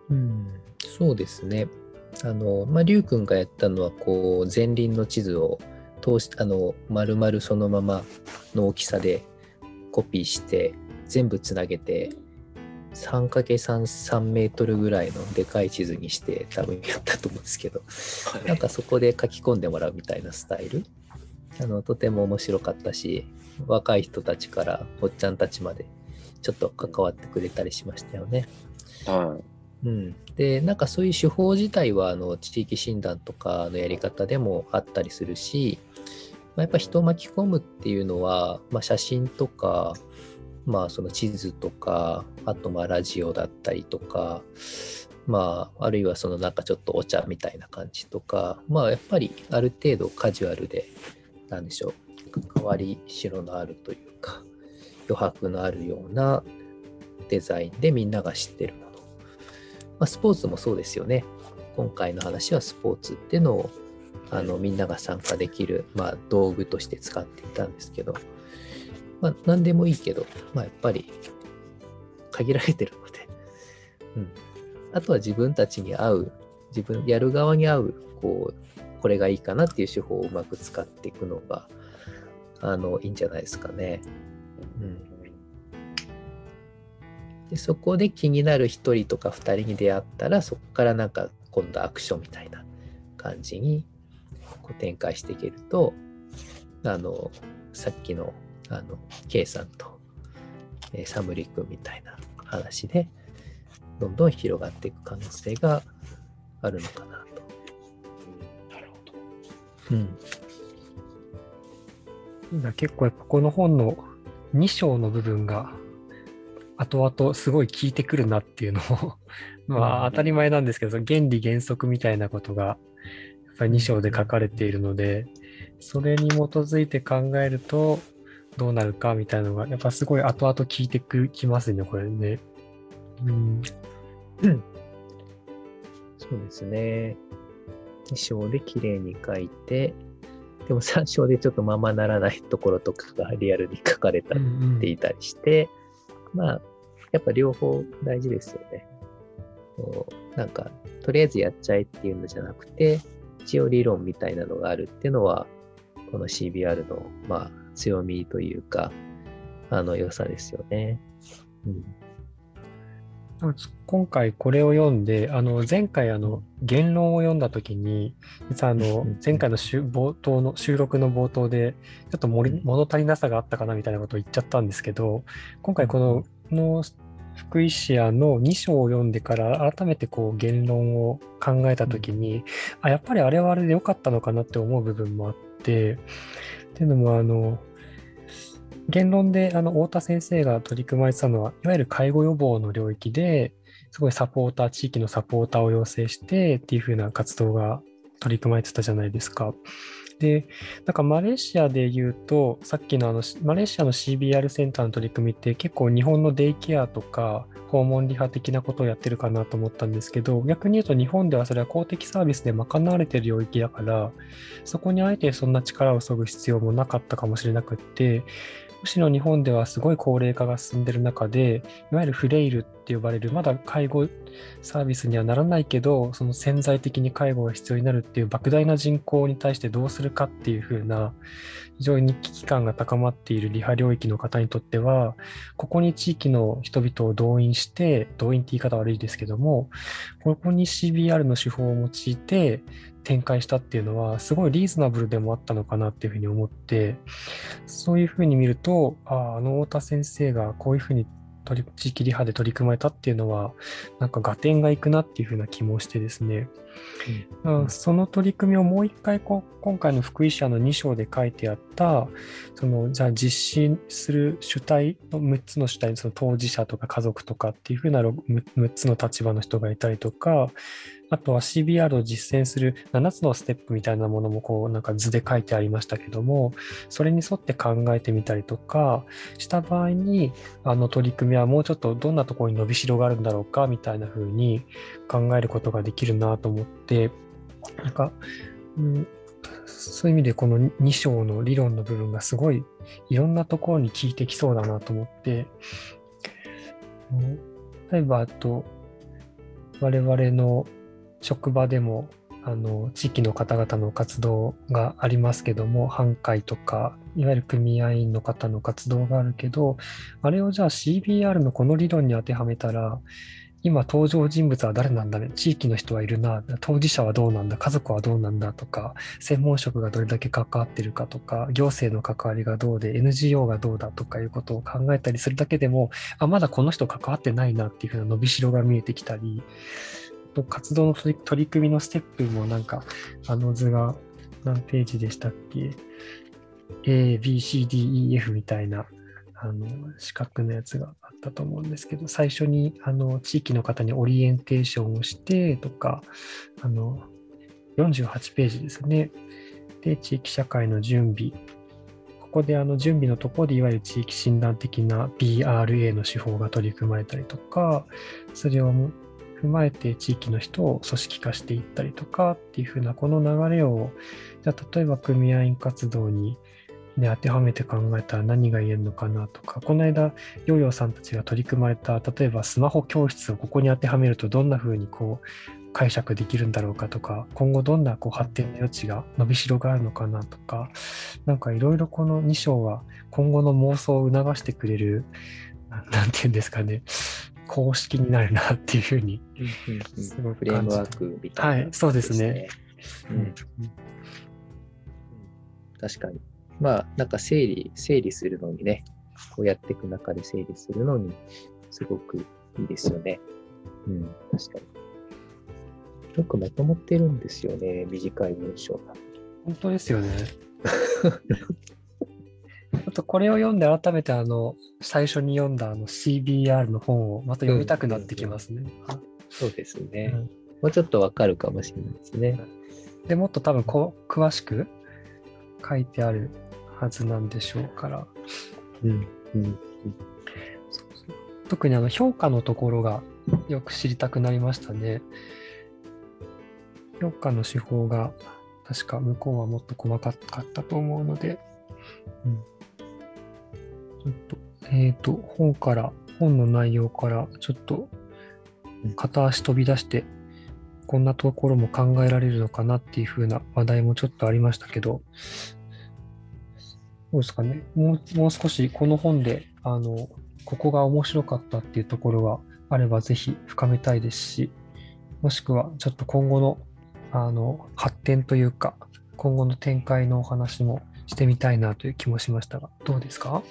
うん、そうですね。あの、まあ、りゅうくんがやったのはこう前輪の地図を通しあの丸々そのままの大きさでコピーして全部つなげて 3×33 メートルぐらいのでかい地図にして多分やったと思うんですけど、はい、なんかそこで書き込んでもらうみたいなスタイルあのとても面白かったし若い人たちからおっちゃんたちまでちょっと関わってくれたりしましたよね。はいうん、でなんかそういう手法自体はあの地域診断とかのやり方でもあったりするし、まあ、やっぱ人を巻き込むっていうのは、まあ、写真とかまあその地図とか、あとまあラジオだったりとか、まああるいはそのなんかちょっとお茶みたいな感じとか、まあやっぱりある程度カジュアルで、なんでしょう、関わりしろのあるというか、[laughs] 余白のあるようなデザインでみんなが知ってるもの。まあ、スポーツもそうですよね。今回の話はスポーツっていうのをあのみんなが参加できる、まあ、道具として使っていたんですけど、まあ、何でもいいけど、まあ、やっぱり限られてるので、うん。あとは自分たちに合う、自分、やる側に合う、こう、これがいいかなっていう手法をうまく使っていくのが、あの、いいんじゃないですかね。うん。でそこで気になる1人とか2人に出会ったら、そこからなんか今度アクションみたいな感じにこう展開していけると、あの、さっきのあの、K さんと、えー、サムリ君みたいな話で、どんどん広がっていく可能性があるのかな。うん。結構やっぱこの本の2章の部分が後々すごい効いてくるなっていうのを [laughs] まあ当たり前なんですけど、原理原則みたいなことがやっぱり2章で書かれているので、それに基づいて考えると、どうなるかみたいなのが、やっぱすごい後々聞いてきますね、これね。うん。そうですね。2章で綺麗に書いて、でも3章でちょっとままならないところとかがリアルに書かれたっていたりして、うんうん、まあ、やっぱ両方大事ですよね。なんか、とりあえずやっちゃえっていうのじゃなくて、一応理論みたいなのがあるっていうのは、この CBR の、まあ、強みというか、あの良さですよね。うん今回これを読んで、あの前回あの言論を読んだときに、実はあの前回の冒頭の収録の冒頭で、ちょっと物足りなさがあったかなみたいなことを言っちゃったんですけど、今回このの福井市屋の2章を読んでから改めてこう言論を考えたときに、あ、やっぱりあれはあれで良かったのかなって思う部分もあって、っていうのもあの、言論であの太田先生が取り組まれてたのは、いわゆる介護予防の領域ですごいサポーター、地域のサポーターを養成してっていう風な活動が取り組まれてたじゃないですか。で、なんかマレーシアで言うと、さっきのあのマレーシアの CBR センターの取り組みって結構日本のデイケアとか訪問リハ的なことをやってるかなと思ったんですけど、逆に言うと日本ではそれは公的サービスで賄われてる領域だから、そこにあえてそんな力を注ぐ必要もなかったかもしれなくって、むしろ日本ではすごい高齢化が進んでる中で、いわゆるフレイルって呼ばれる、まだ介護サービスにはならないけど、その潜在的に介護が必要になるっていう莫大な人口に対してどうするかっていう風な、非常に危機感が高まっているリハ領域の方にとっては、ここに地域の人々を動員して、動員って言い方悪いですけども、ここに CBR の手法を用いて展開したっていうのは、すごいリーズナブルでもあったのかなっていうふうに思って、そういうふうに見ると、ああ、あの太田先生がこういうふうに取り地域リハで取り組まれたっていうのは、なんか合点がいくなっていうふうな気もしてですね、うん。うん。その取り組みをもう一回こう今回の福井社の2章で書いてあったそのじゃあ実施する主体の6つの主体その当事者とか家族とかっていうふうな 6, つの立場の人がいたりとかあとは CBR を実践する7つのステップみたいなものもこうなんか図で書いてありましたけどもそれに沿って考えてみたりとかした場合にあの取り組みはもうちょっとどんなところに伸びしろがあるんだろうかみたいな風に考えることができるなと思ってなんか、うん、そういう意味でこの2章の理論の部分がすごいいろんなところに効いてきそうだなと思って、うん例えばあと我々の職場でもあの地域の方々の活動がありますけども反会とかいわゆる組合員の方の活動があるけどあれをじゃあ CBR のこの理論に当てはめたら今登場人物は誰なんだね地域の人はいるな当事者はどうなんだ家族はどうなんだとか専門職がどれだけ関わってるかとか行政の関わりがどうで NGO がどうだとかいうことを考えたりするだけでもあまだこの人関わってないなっていうふうな伸びしろが見えてきたりと活動の取り組みのステップもなんかあの図が何ページでしたっけ？A, B, C, D, E, F みたいなあの四角のやつがあったと思うんですけど最初にあの地域の方にオリエンテーションをしてとかあの48ページですね。で地域社会の準備。ここであの準備のところでいわゆる地域診断的な BRA の手法が取り組まれたりとかそれを踏まえて地域の人を組織化していったりとかっていうふうなこの流れをじゃあ例えば組合員活動に、ね、当てはめて考えたら何が言えるのかなとかこの間ヨーヨーさんたちが取り組まれた例えばスマホ教室をここに当てはめるとどんなふうにこう解釈できるんだろうかとか今後どんなこう発展の余地が伸びしろがあるのかなとかなんかいろいろこの2章は今後の妄想を促してくれるななんていうんですかね。公式になるなっていうふうにうんうんうんすごくフレームワ感じークみたいな、はいそうですね。うん確かに。まあ、なんか整理、整理するのにね、こうやっていく中で整理するのに、すごくいいですよね。うん、確かに。よくまとまってるんですよね、短い文章が。本当ですよね。[laughs] あとこれを読んで改めてあの最初に読んだあの CBR の本をまた読みたくなってきますね。そうですね。うんもうちょっとわかるかもしれないですね。でもっと多分こう詳しく書いてあるはずなんでしょうから。うん。うん。特にあの評価のところがよく知りたくなりましたね。評価の手法が確か向こうはもっと細かかったと思うので、うん、えっ、と、本から、本の内容からちょっと片足飛び出して、こんなところも考えられるのかなっていう風な話題もちょっとありましたけど、どうですかね。もうもう少しこの本で、あの、ここが面白かったっていうところがあればぜひ深めたいですし、もしくはちょっと今後のあの発展というか、今後の展開のお話もしてみたいなという気もしましたが、どうですか？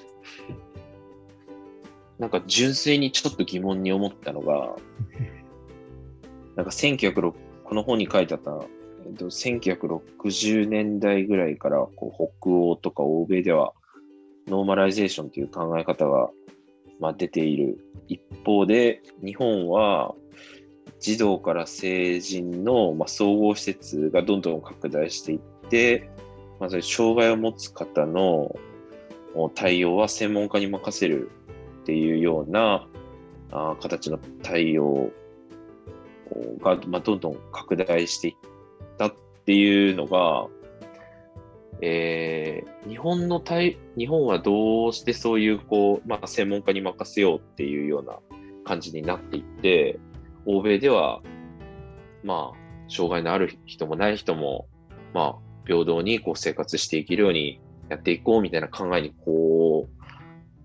なんか純粋にちょっと疑問に思ったのが、なんか1906この本に書いてあった、えっと、1960年代ぐらいからこう北欧とか欧米ではノーマライゼーションという考え方が、まあ、出ている。一方で日本は児童から成人の、まあ、総合施設がどんどん拡大していって、まあ、それ障害を持つ方の対応は専門家に任せるっていうようなあ形の対応が、まあ、どんどん拡大していったっていうのが、えー日本の対日本はどうしてそういうこう、まあ、専門家に任せようっていうような感じになっていって、欧米では、まあ、障害のある人もない人も、まあ、平等にこう生活していけるようにやっていこうみたいな考えにこ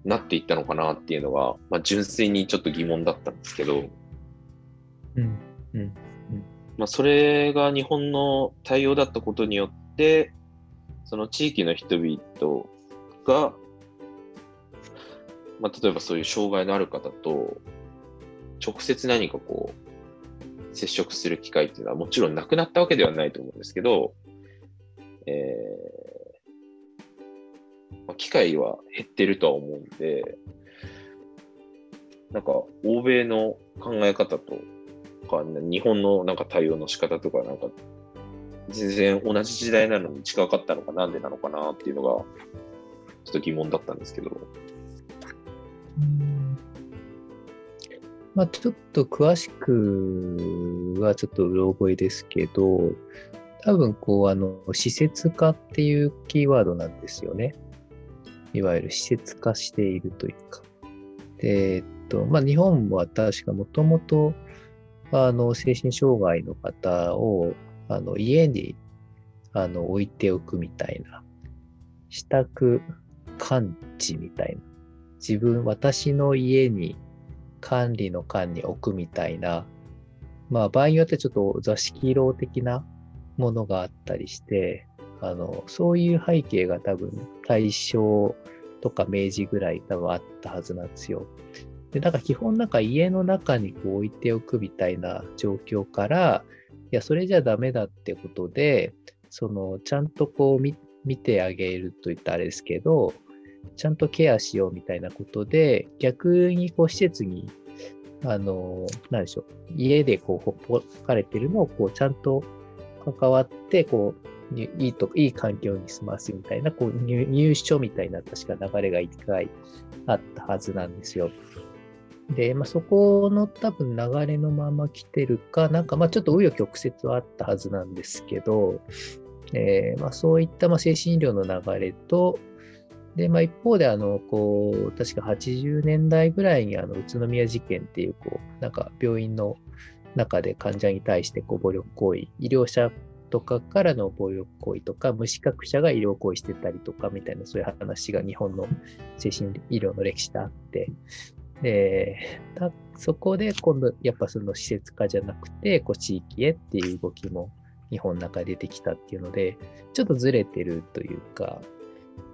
う、なっていったのかなっていうのが、まあ、純粋にちょっと疑問だったんですけど、うん。うん。まあ、それが日本の対応だったことによって、その地域の人々が、まあ、例えばそういう障害のある方と、直接何かこう、接触する機会っていうのはもちろんなくなったわけではないと思うんですけど、えーまあ、機会は減ってるとは思うんで、なんか欧米の考え方とか、日本のなんか対応の仕方とか、なんか全然同じ時代なのに違かったのかなんでなのかなっていうのが、ちょっと疑問だったんですけど。まあ、ちょっと詳しくはちょっとうろ覚えですけど、多分こう、あの、施設化っていうキーワードなんですよね。いわゆる施設化しているというか。で、えっと、まあ、日本は確かもともと、あの、精神障害の方を、あの、家に、あの、置いておくみたいな、支度感知みたいな。自分、私の家に管理の間に置くみたいな、まあ場合によってちょっと座敷牢的なものがあったりして、あの、そういう背景が多分大正とか明治ぐらい多分あったはずなんですよ。で、なんか基本なんか家の中にこう置いておくみたいな状況から、いや、それじゃダメだってことで、その、ちゃんとこう見てあげると言ったあれですけど、ちゃんとケアしようみたいなことで、逆にこう施設に、あの、なんでしょう、家でこうほっぽかれてるのをこうちゃんと関わって、こう、いいと、いい環境に住ますみたいな、こう入入所みたいな確か流れが一回あったはずなんですよ。で、まあ、そこの多分流れのまま来てるか、なんかまあちょっと紆余曲折はあったはずなんですけど、えーまあ、そういったま精神医療の流れと、で、まあ、一方で、あの、こう、確か80年代ぐらいに、あの、宇都宮事件っていう、こう、なんか、病院の中で患者に対して、こう、暴力行為、医療者とかからの暴力行為とか、無資格者が医療行為してたりとか、みたいな、そういう話が日本の精神医療の歴史であって、で、そこで今度、やっぱその施設化じゃなくて、こう、地域へっていう動きも日本の中で出てきたっていうので、ちょっとずれてるというか、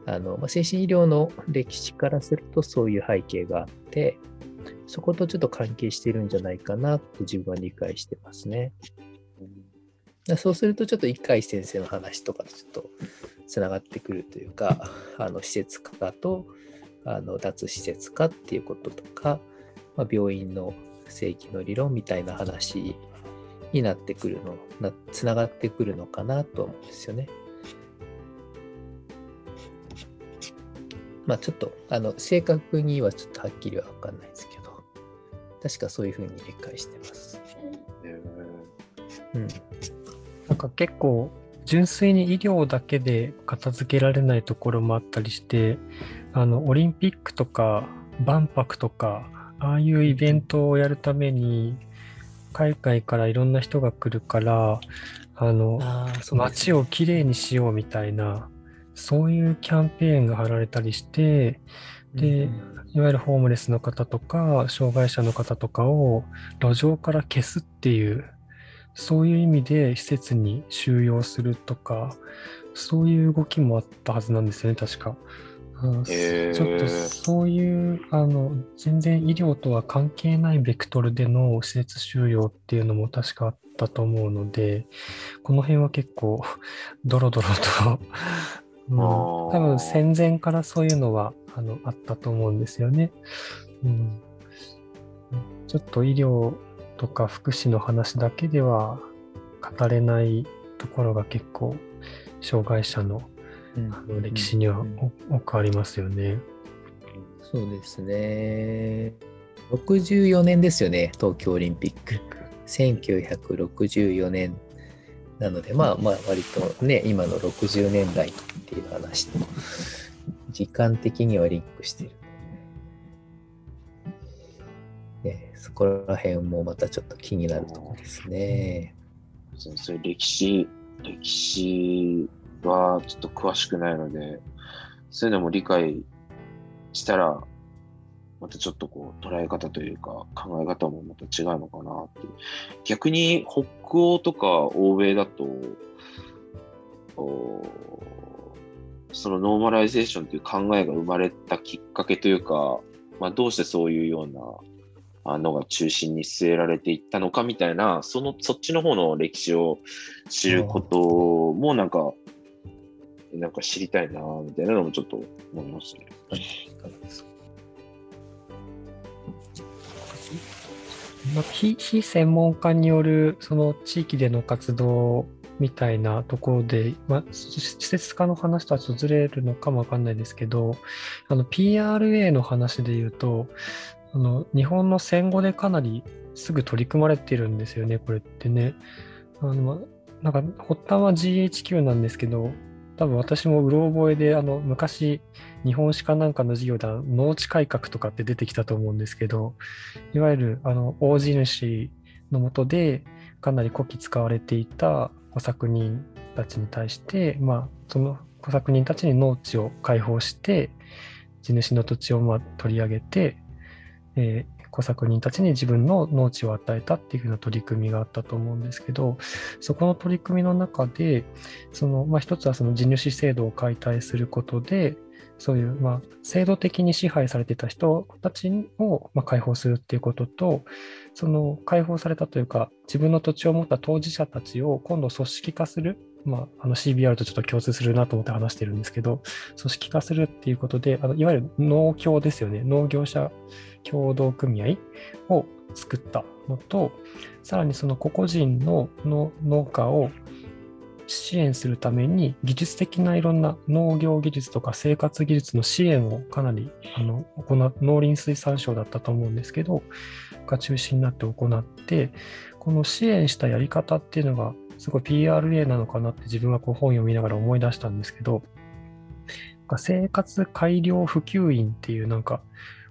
あのまあ、精神医療の歴史からするとそういう背景があって、そことちょっと関係してるんじゃないかなと自分は理解してますね。そうするとちょっと一回先生の話とかとちょっとつながってくるというか、あの施設化とあの脱施設化っていうこととか、まあ、病院の正規の理論みたいな話になってくるの、なつながってくるのかなと思うんですよね。まあちょっと、あの、正確にはちょっとはっきりはわかんないですけど、確かそういうふうに理解してます。うん。なんか結構、純粋に医療だけで片付けられないところもあったりして、あの、オリンピックとか万博とか、ああいうイベントをやるために、海外からいろんな人が来るから、あの、ああ、街をきれいにしようみたいな、そういうキャンペーンが貼られたりして、でいわゆるホームレスの方とか、障害者の方とかを路上から消すっていう、そういう意味で施設に収容するとか、そういう動きもあったはずなんですよね、確か。あへーちょっとそういう、あの、全然医療とは関係ないベクトルでの施設収容っていうのも確かあったと思うので、この辺は結構、ドロドロと、う多分戦前からそういうのはあのあったと思うんですよね。うん、ちょっと医療とか福祉の話だけでは語れないところが結構障害者のうんあの歴史には多くありますよね。そうですね。64年ですよね、東京オリンピック。1964年なので、まあまあ割とね、今の60年代っていう話と、時間的にはリンクしてる。ね、そこら辺もまたちょっと気になるところですね。そうそういう歴史、歴史はちょっと詳しくないので、そういうのも理解したら、またちょっとこう捉え方というか考え方もまた違うのかなって。逆に北欧とか欧米だと、そのノーマライゼーションという考えが生まれたきっかけというか、まあ、どうしてそういうようなあのが中心に据えられていったのかみたいな、そのそっちの方の歴史を知ることもなんか、なんか知りたいなみたいなのもちょっと思いましたね。非非専門家によるその地域での活動みたいなところで、まあ、施設化の話とはちょっとずれるのかもわかんないですけど、あの PRA の話で言うと、あの日本の戦後でかなりすぐ取り組まれてるんですよね、これってね。あのなんか発端は GHQ なんですけど、多分私もうろ覚えで、あの昔、日本史かなんかの授業では農地改革とかって出てきたと思うんですけど、いわゆるあの大地主のもとでかなり古希使われていた小作人たちに対して、まあ、その小作人たちに農地を開放して、地主の土地をまあ取り上げて、えー小作人たちに自分の農地を与えたっていうふうな取り組みがあったと思うんですけど、そこの取り組みの中で、そのまあ、一つはその地主制度を解体することで、そういう、まあ、制度的に支配されてた人たちを、まあ、解放するっていうことと、その解放されたというか、自分の土地を持った当事者たちを今度組織化する、まあ、あの CBR とちょっと共通するなと思って話してるんですけど、組織化するっていうことで、あのいわゆる農協ですよね、農業者協同組合を作ったのと、さらにその個々人の農家を支援するために技術的ないろんな農業技術とか生活技術の支援をかなりあの行農林水産省だったと思うんですけどが中心になって行ってこの支援したやり方っていうのがすごい PRA なのかなって自分はこう本読みながら思い出したんですけど生活改良普及員っていうなんか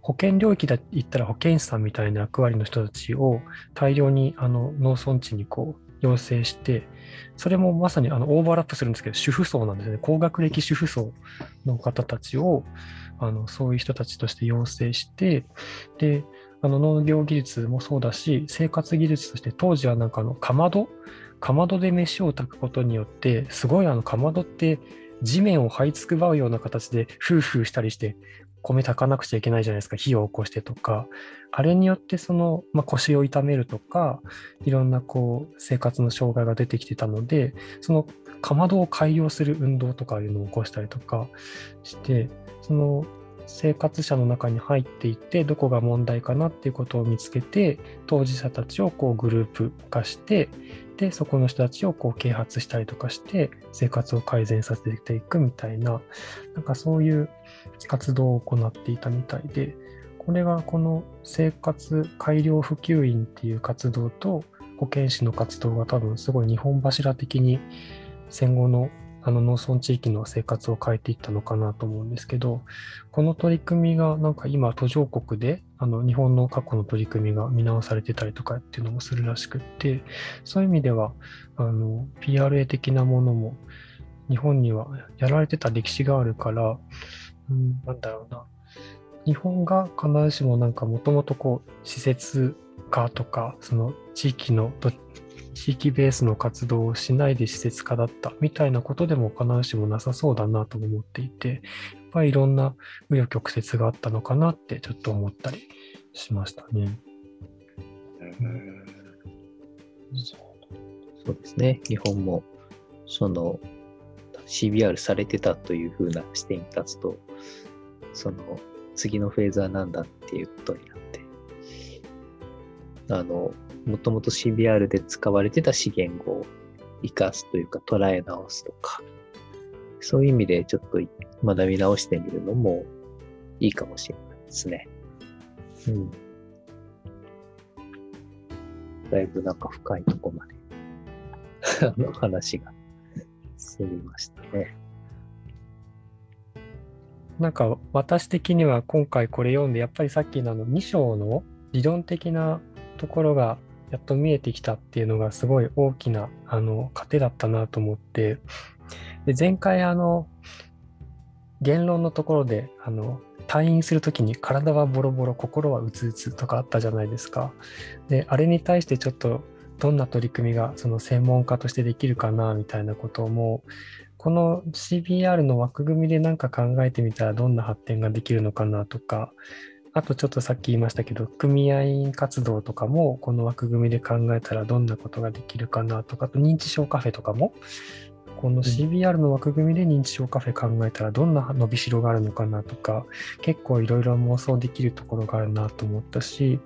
保険領域だ言ったら保健師さんみたいな役割の人たちを大量にあの農村地にこう要請して、それもまさにあのオーバーラップするんですけど、主婦層なんですね。高学歴主婦層の方たちを、あのそういう人たちとして要請して、で、あの農業技術もそうだし、生活技術として当時はなんかあのかまど、かまどで飯を炊くことによって、すごいあのかまどって地面を這いつくばうような形でフーフーしたりして、米炊かなくちゃいけないじゃないですか、火を起こしてとか、あれによってその、まあ、腰を痛めるとか、いろんなこう生活の障害が出てきてたので、そのかまどを改良する運動とかいうのを起こしたりとかして、その生活者の中に入っていって、どこが問題かなっていうことを見つけて、当事者たちをこうグループ化して、で、そこの人たちをこう啓発したりとかして、生活を改善させていくみたいな、なんかそういう活動を行っていたみたいで、これがこの生活改良普及員っていう活動と保健師の活動が多分すごい日本柱的に戦後のあの農村地域の生活を変えていったのかなと思うんですけど、この取り組みがなんか今途上国であの日本の過去の取り組みが見直されてたりとかっていうのもするらしくって、そういう意味ではあの PRA 的なものも日本にはやられてた歴史があるから、うん、なんだろうな。日本が必ずしもなんかもともとこう施設化とかその地域のど地域ベースの活動をしないで施設化だったみたいなことでも必ずしもなさそうだなと思っていてやっぱりいろんな紆余曲折があったのかなってちょっと思ったりしましたね。そうですね。日本も、その、CBR されてたというふうな視点に立つと、その、次のフェーズは何だっていうことになって、あの、もともと CBR で使われてた資源を生かすというか捉え直すとか、そういう意味でちょっと学び直してみるのもいいかもしれないですね。うん。だいぶなんか深いとこまで [laughs] あの話が進みましたね。なんか私的には今回これ読んでやっぱりさっきのあの2章の理論的なところがやっと見えてきたっていうのがすごい大きなあの糧だったなと思って。で前回あの言論のところであの退院するときに体はボロボロ心はうつうつとかあったじゃないですか。であれに対してちょっとどんな取り組みがその専門家としてできるかなみたいなこともこの CBR の枠組みで何か考えてみたらどんな発展ができるのかなとかあとちょっとさっき言いましたけど組合員活動とかもこの枠組みで考えたらどんなことができるかなとかあと認知症カフェとかもこの CBR の枠組みで認知症カフェ考えたらどんな伸びしろがあるのかなとか結構いろいろ妄想できるところがあるなと思ったし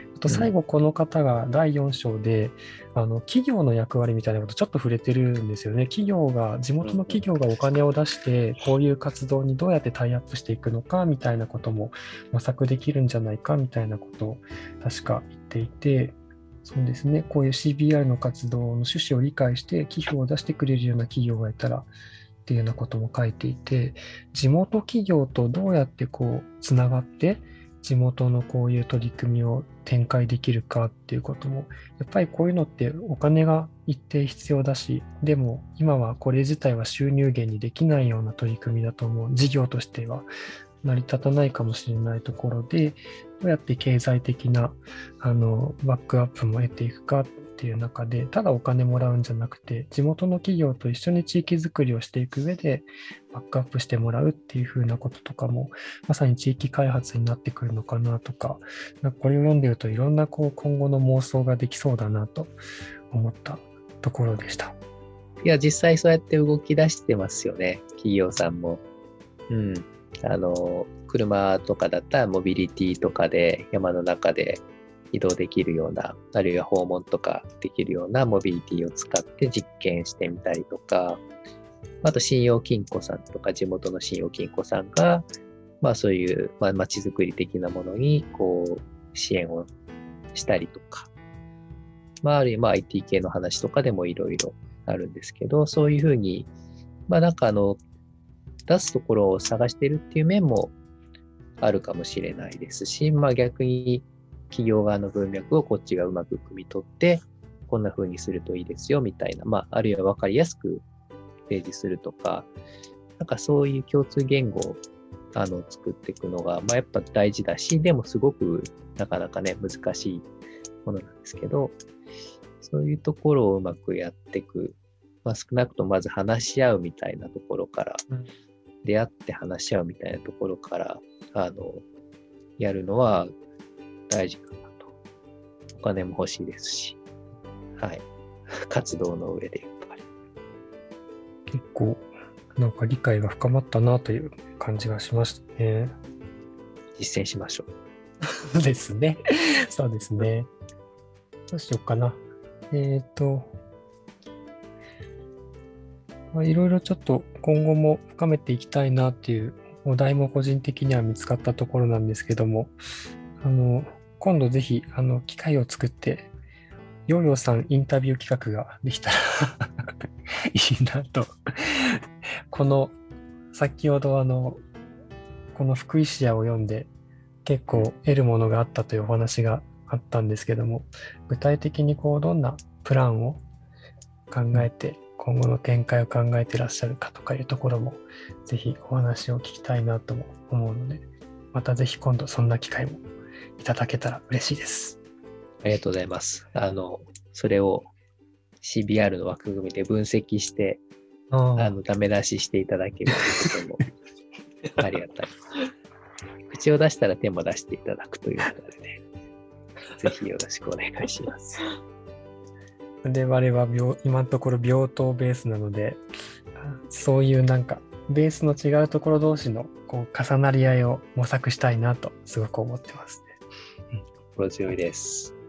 あと最後この方が第4章で、あの企業の役割みたいなことちょっと触れてるんですよね。企業が地元の企業がお金を出してこういう活動にどうやってタイアップしていくのかみたいなことも模索できるんじゃないかみたいなことを確か言っていてそうですね、こういう CBR の活動の趣旨を理解して寄付を出してくれるような企業がいたらっていうようなことも書いていて、地元企業とどうやってこうつながって地元のこういう取り組みを展開できるかっていうことも、やっぱりこういうのってお金が一定必要だし、でも今はこれ自体は収入源にできないような取り組みだと思う。事業としては成り立たないかもしれないところで、どうやって経済的なあのバックアップも得ていくかっていう中で、ただお金もらうんじゃなくて、地元の企業と一緒に地域づくりをしていく上で、バックアップしてもらうっていうふうなこととかも、まさに地域開発になってくるのかなとか、なんかこれを読んでるといろんなこう今後の妄想ができそうだなと思ったところでした。いや、実際そうやって動き出してますよね、企業さんも。うん。あの、車とかだったらモビリティとかで山の中で移動できるような、あるいは訪問とかできるようなモビリティを使って実験してみたりとか、あと信用金庫さんとか地元の信用金庫さんが、まあそういう、まあ、街づくり的なものにこう支援をしたりとか、まああるいは IT 系の話とかでもいろいろあるんですけど、そういうふうに、まあなんかあの、出すところを探してるっていう面もあるかもしれないですし、まあ逆に企業側の文脈をこっちがうまく汲み取って、こんな風にするといいですよみたいな、まああるいは分かりやすく提示するとか、なんかそういう共通言語をあの作っていくのが、まあやっぱ大事だし、でもすごくなかなかね、難しいものなんですけど、そういうところをうまくやっていく、まあ少なくともまず話し合うみたいなところから、うん出会って話し合うみたいなところから、あの、やるのは大事かなと。お金も欲しいですし、はい。[laughs] 活動の上で。結構なんか理解が深まったなという感じがしましたね。実践しましょう。[laughs] ですね。そうですね。どうしようかな。えっ、と、まあいろいろちょっと今後も深めていきたいなっていうお題も個人的には見つかったところなんですけども、あの、今度ぜひ、あの、機会を作って、ヨーヨーさんインタビュー企画ができたらいいなと。この、先ほどあの、この福井市屋を読んで、結構得るものがあったというお話があったんですけども、具体的にこう、どんなプランを考えて、今後の展開を考えてらっしゃるかとかいうところも、ぜひお話を聞きたいなとも思うので、またぜひ今度そんな機会もいただけたら嬉しいです。ありがとうございます。あの、それを CBR の枠組みで分析して、ああの、ダメ出ししていただけるということもありがたい。[laughs] 口を出したら手も出していただくということでね、ぜひよろしくお願いします。で、我々は病今のところ病棟ベースなので、そういうなんか、ベースの違うところ同士のこう重なり合いを模索したいなとすごく思ってますね。心強いです。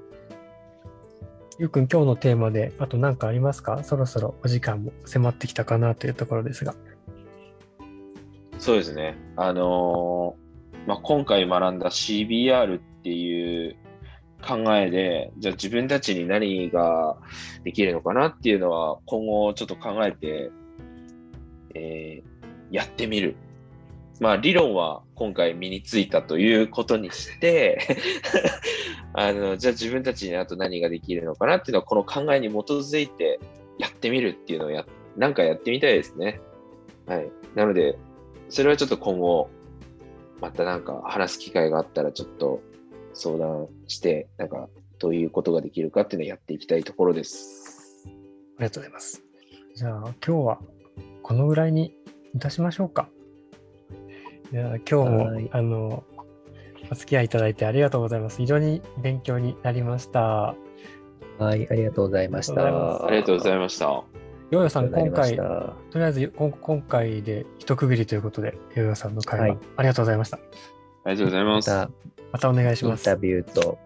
ゆうくん、今日のテーマで、あと何かありますか？そろそろお時間も迫ってきたかなというところですが。そうですね。あのーまあ、今回学んだ CBR っていう考えで、じゃあ自分たちに何ができるのかなっていうのは、今後ちょっと考えて、えーやってみるまあ理論は今回身についたということにして、[laughs] あの、じゃあ自分たちにあと何ができるのかなっていうのは、この考えに基づいてやってみるっていうのをや、なんかやってみたいですね。はい。なので、それはちょっと今後、またなんか話す機会があったらちょっと相談して、なんかどういうことができるかっていうのをやっていきたいところです。ありがとうございます。じゃあ今日はこのぐらいにいたしましょうか。いや今日もはいあのお付き合いいただいてありがとうございます。非常に勉強になりました。はい、ありがとうございました。あありがとうございまました。ヨーヨーさん、今回、た。とりあえずこん今回で一区切りということで、ヨーヨーさんの会話、はいありがとうございました。ありがとうございま。ますたまたお願いします。インタビューと、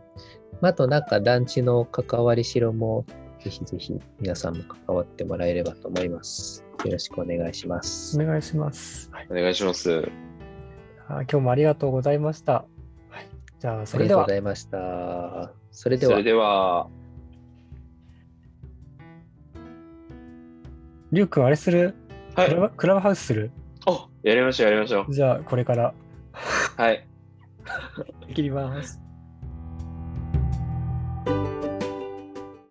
まああとなんか団地の関わりしろも、ぜひぜひ皆さんも関わってもらえればと思います。よろしくお願いします。お願いします。はい、お願いします。あ今日もありがとうございました。はい、じゃあ、それでは。ありがとうございました。それでは。それでは。りゅうくん、あれする、はい、クラクラブハウスする？あやりましょう、やりましょう。じゃあ、これから。はい。[laughs] 切ります。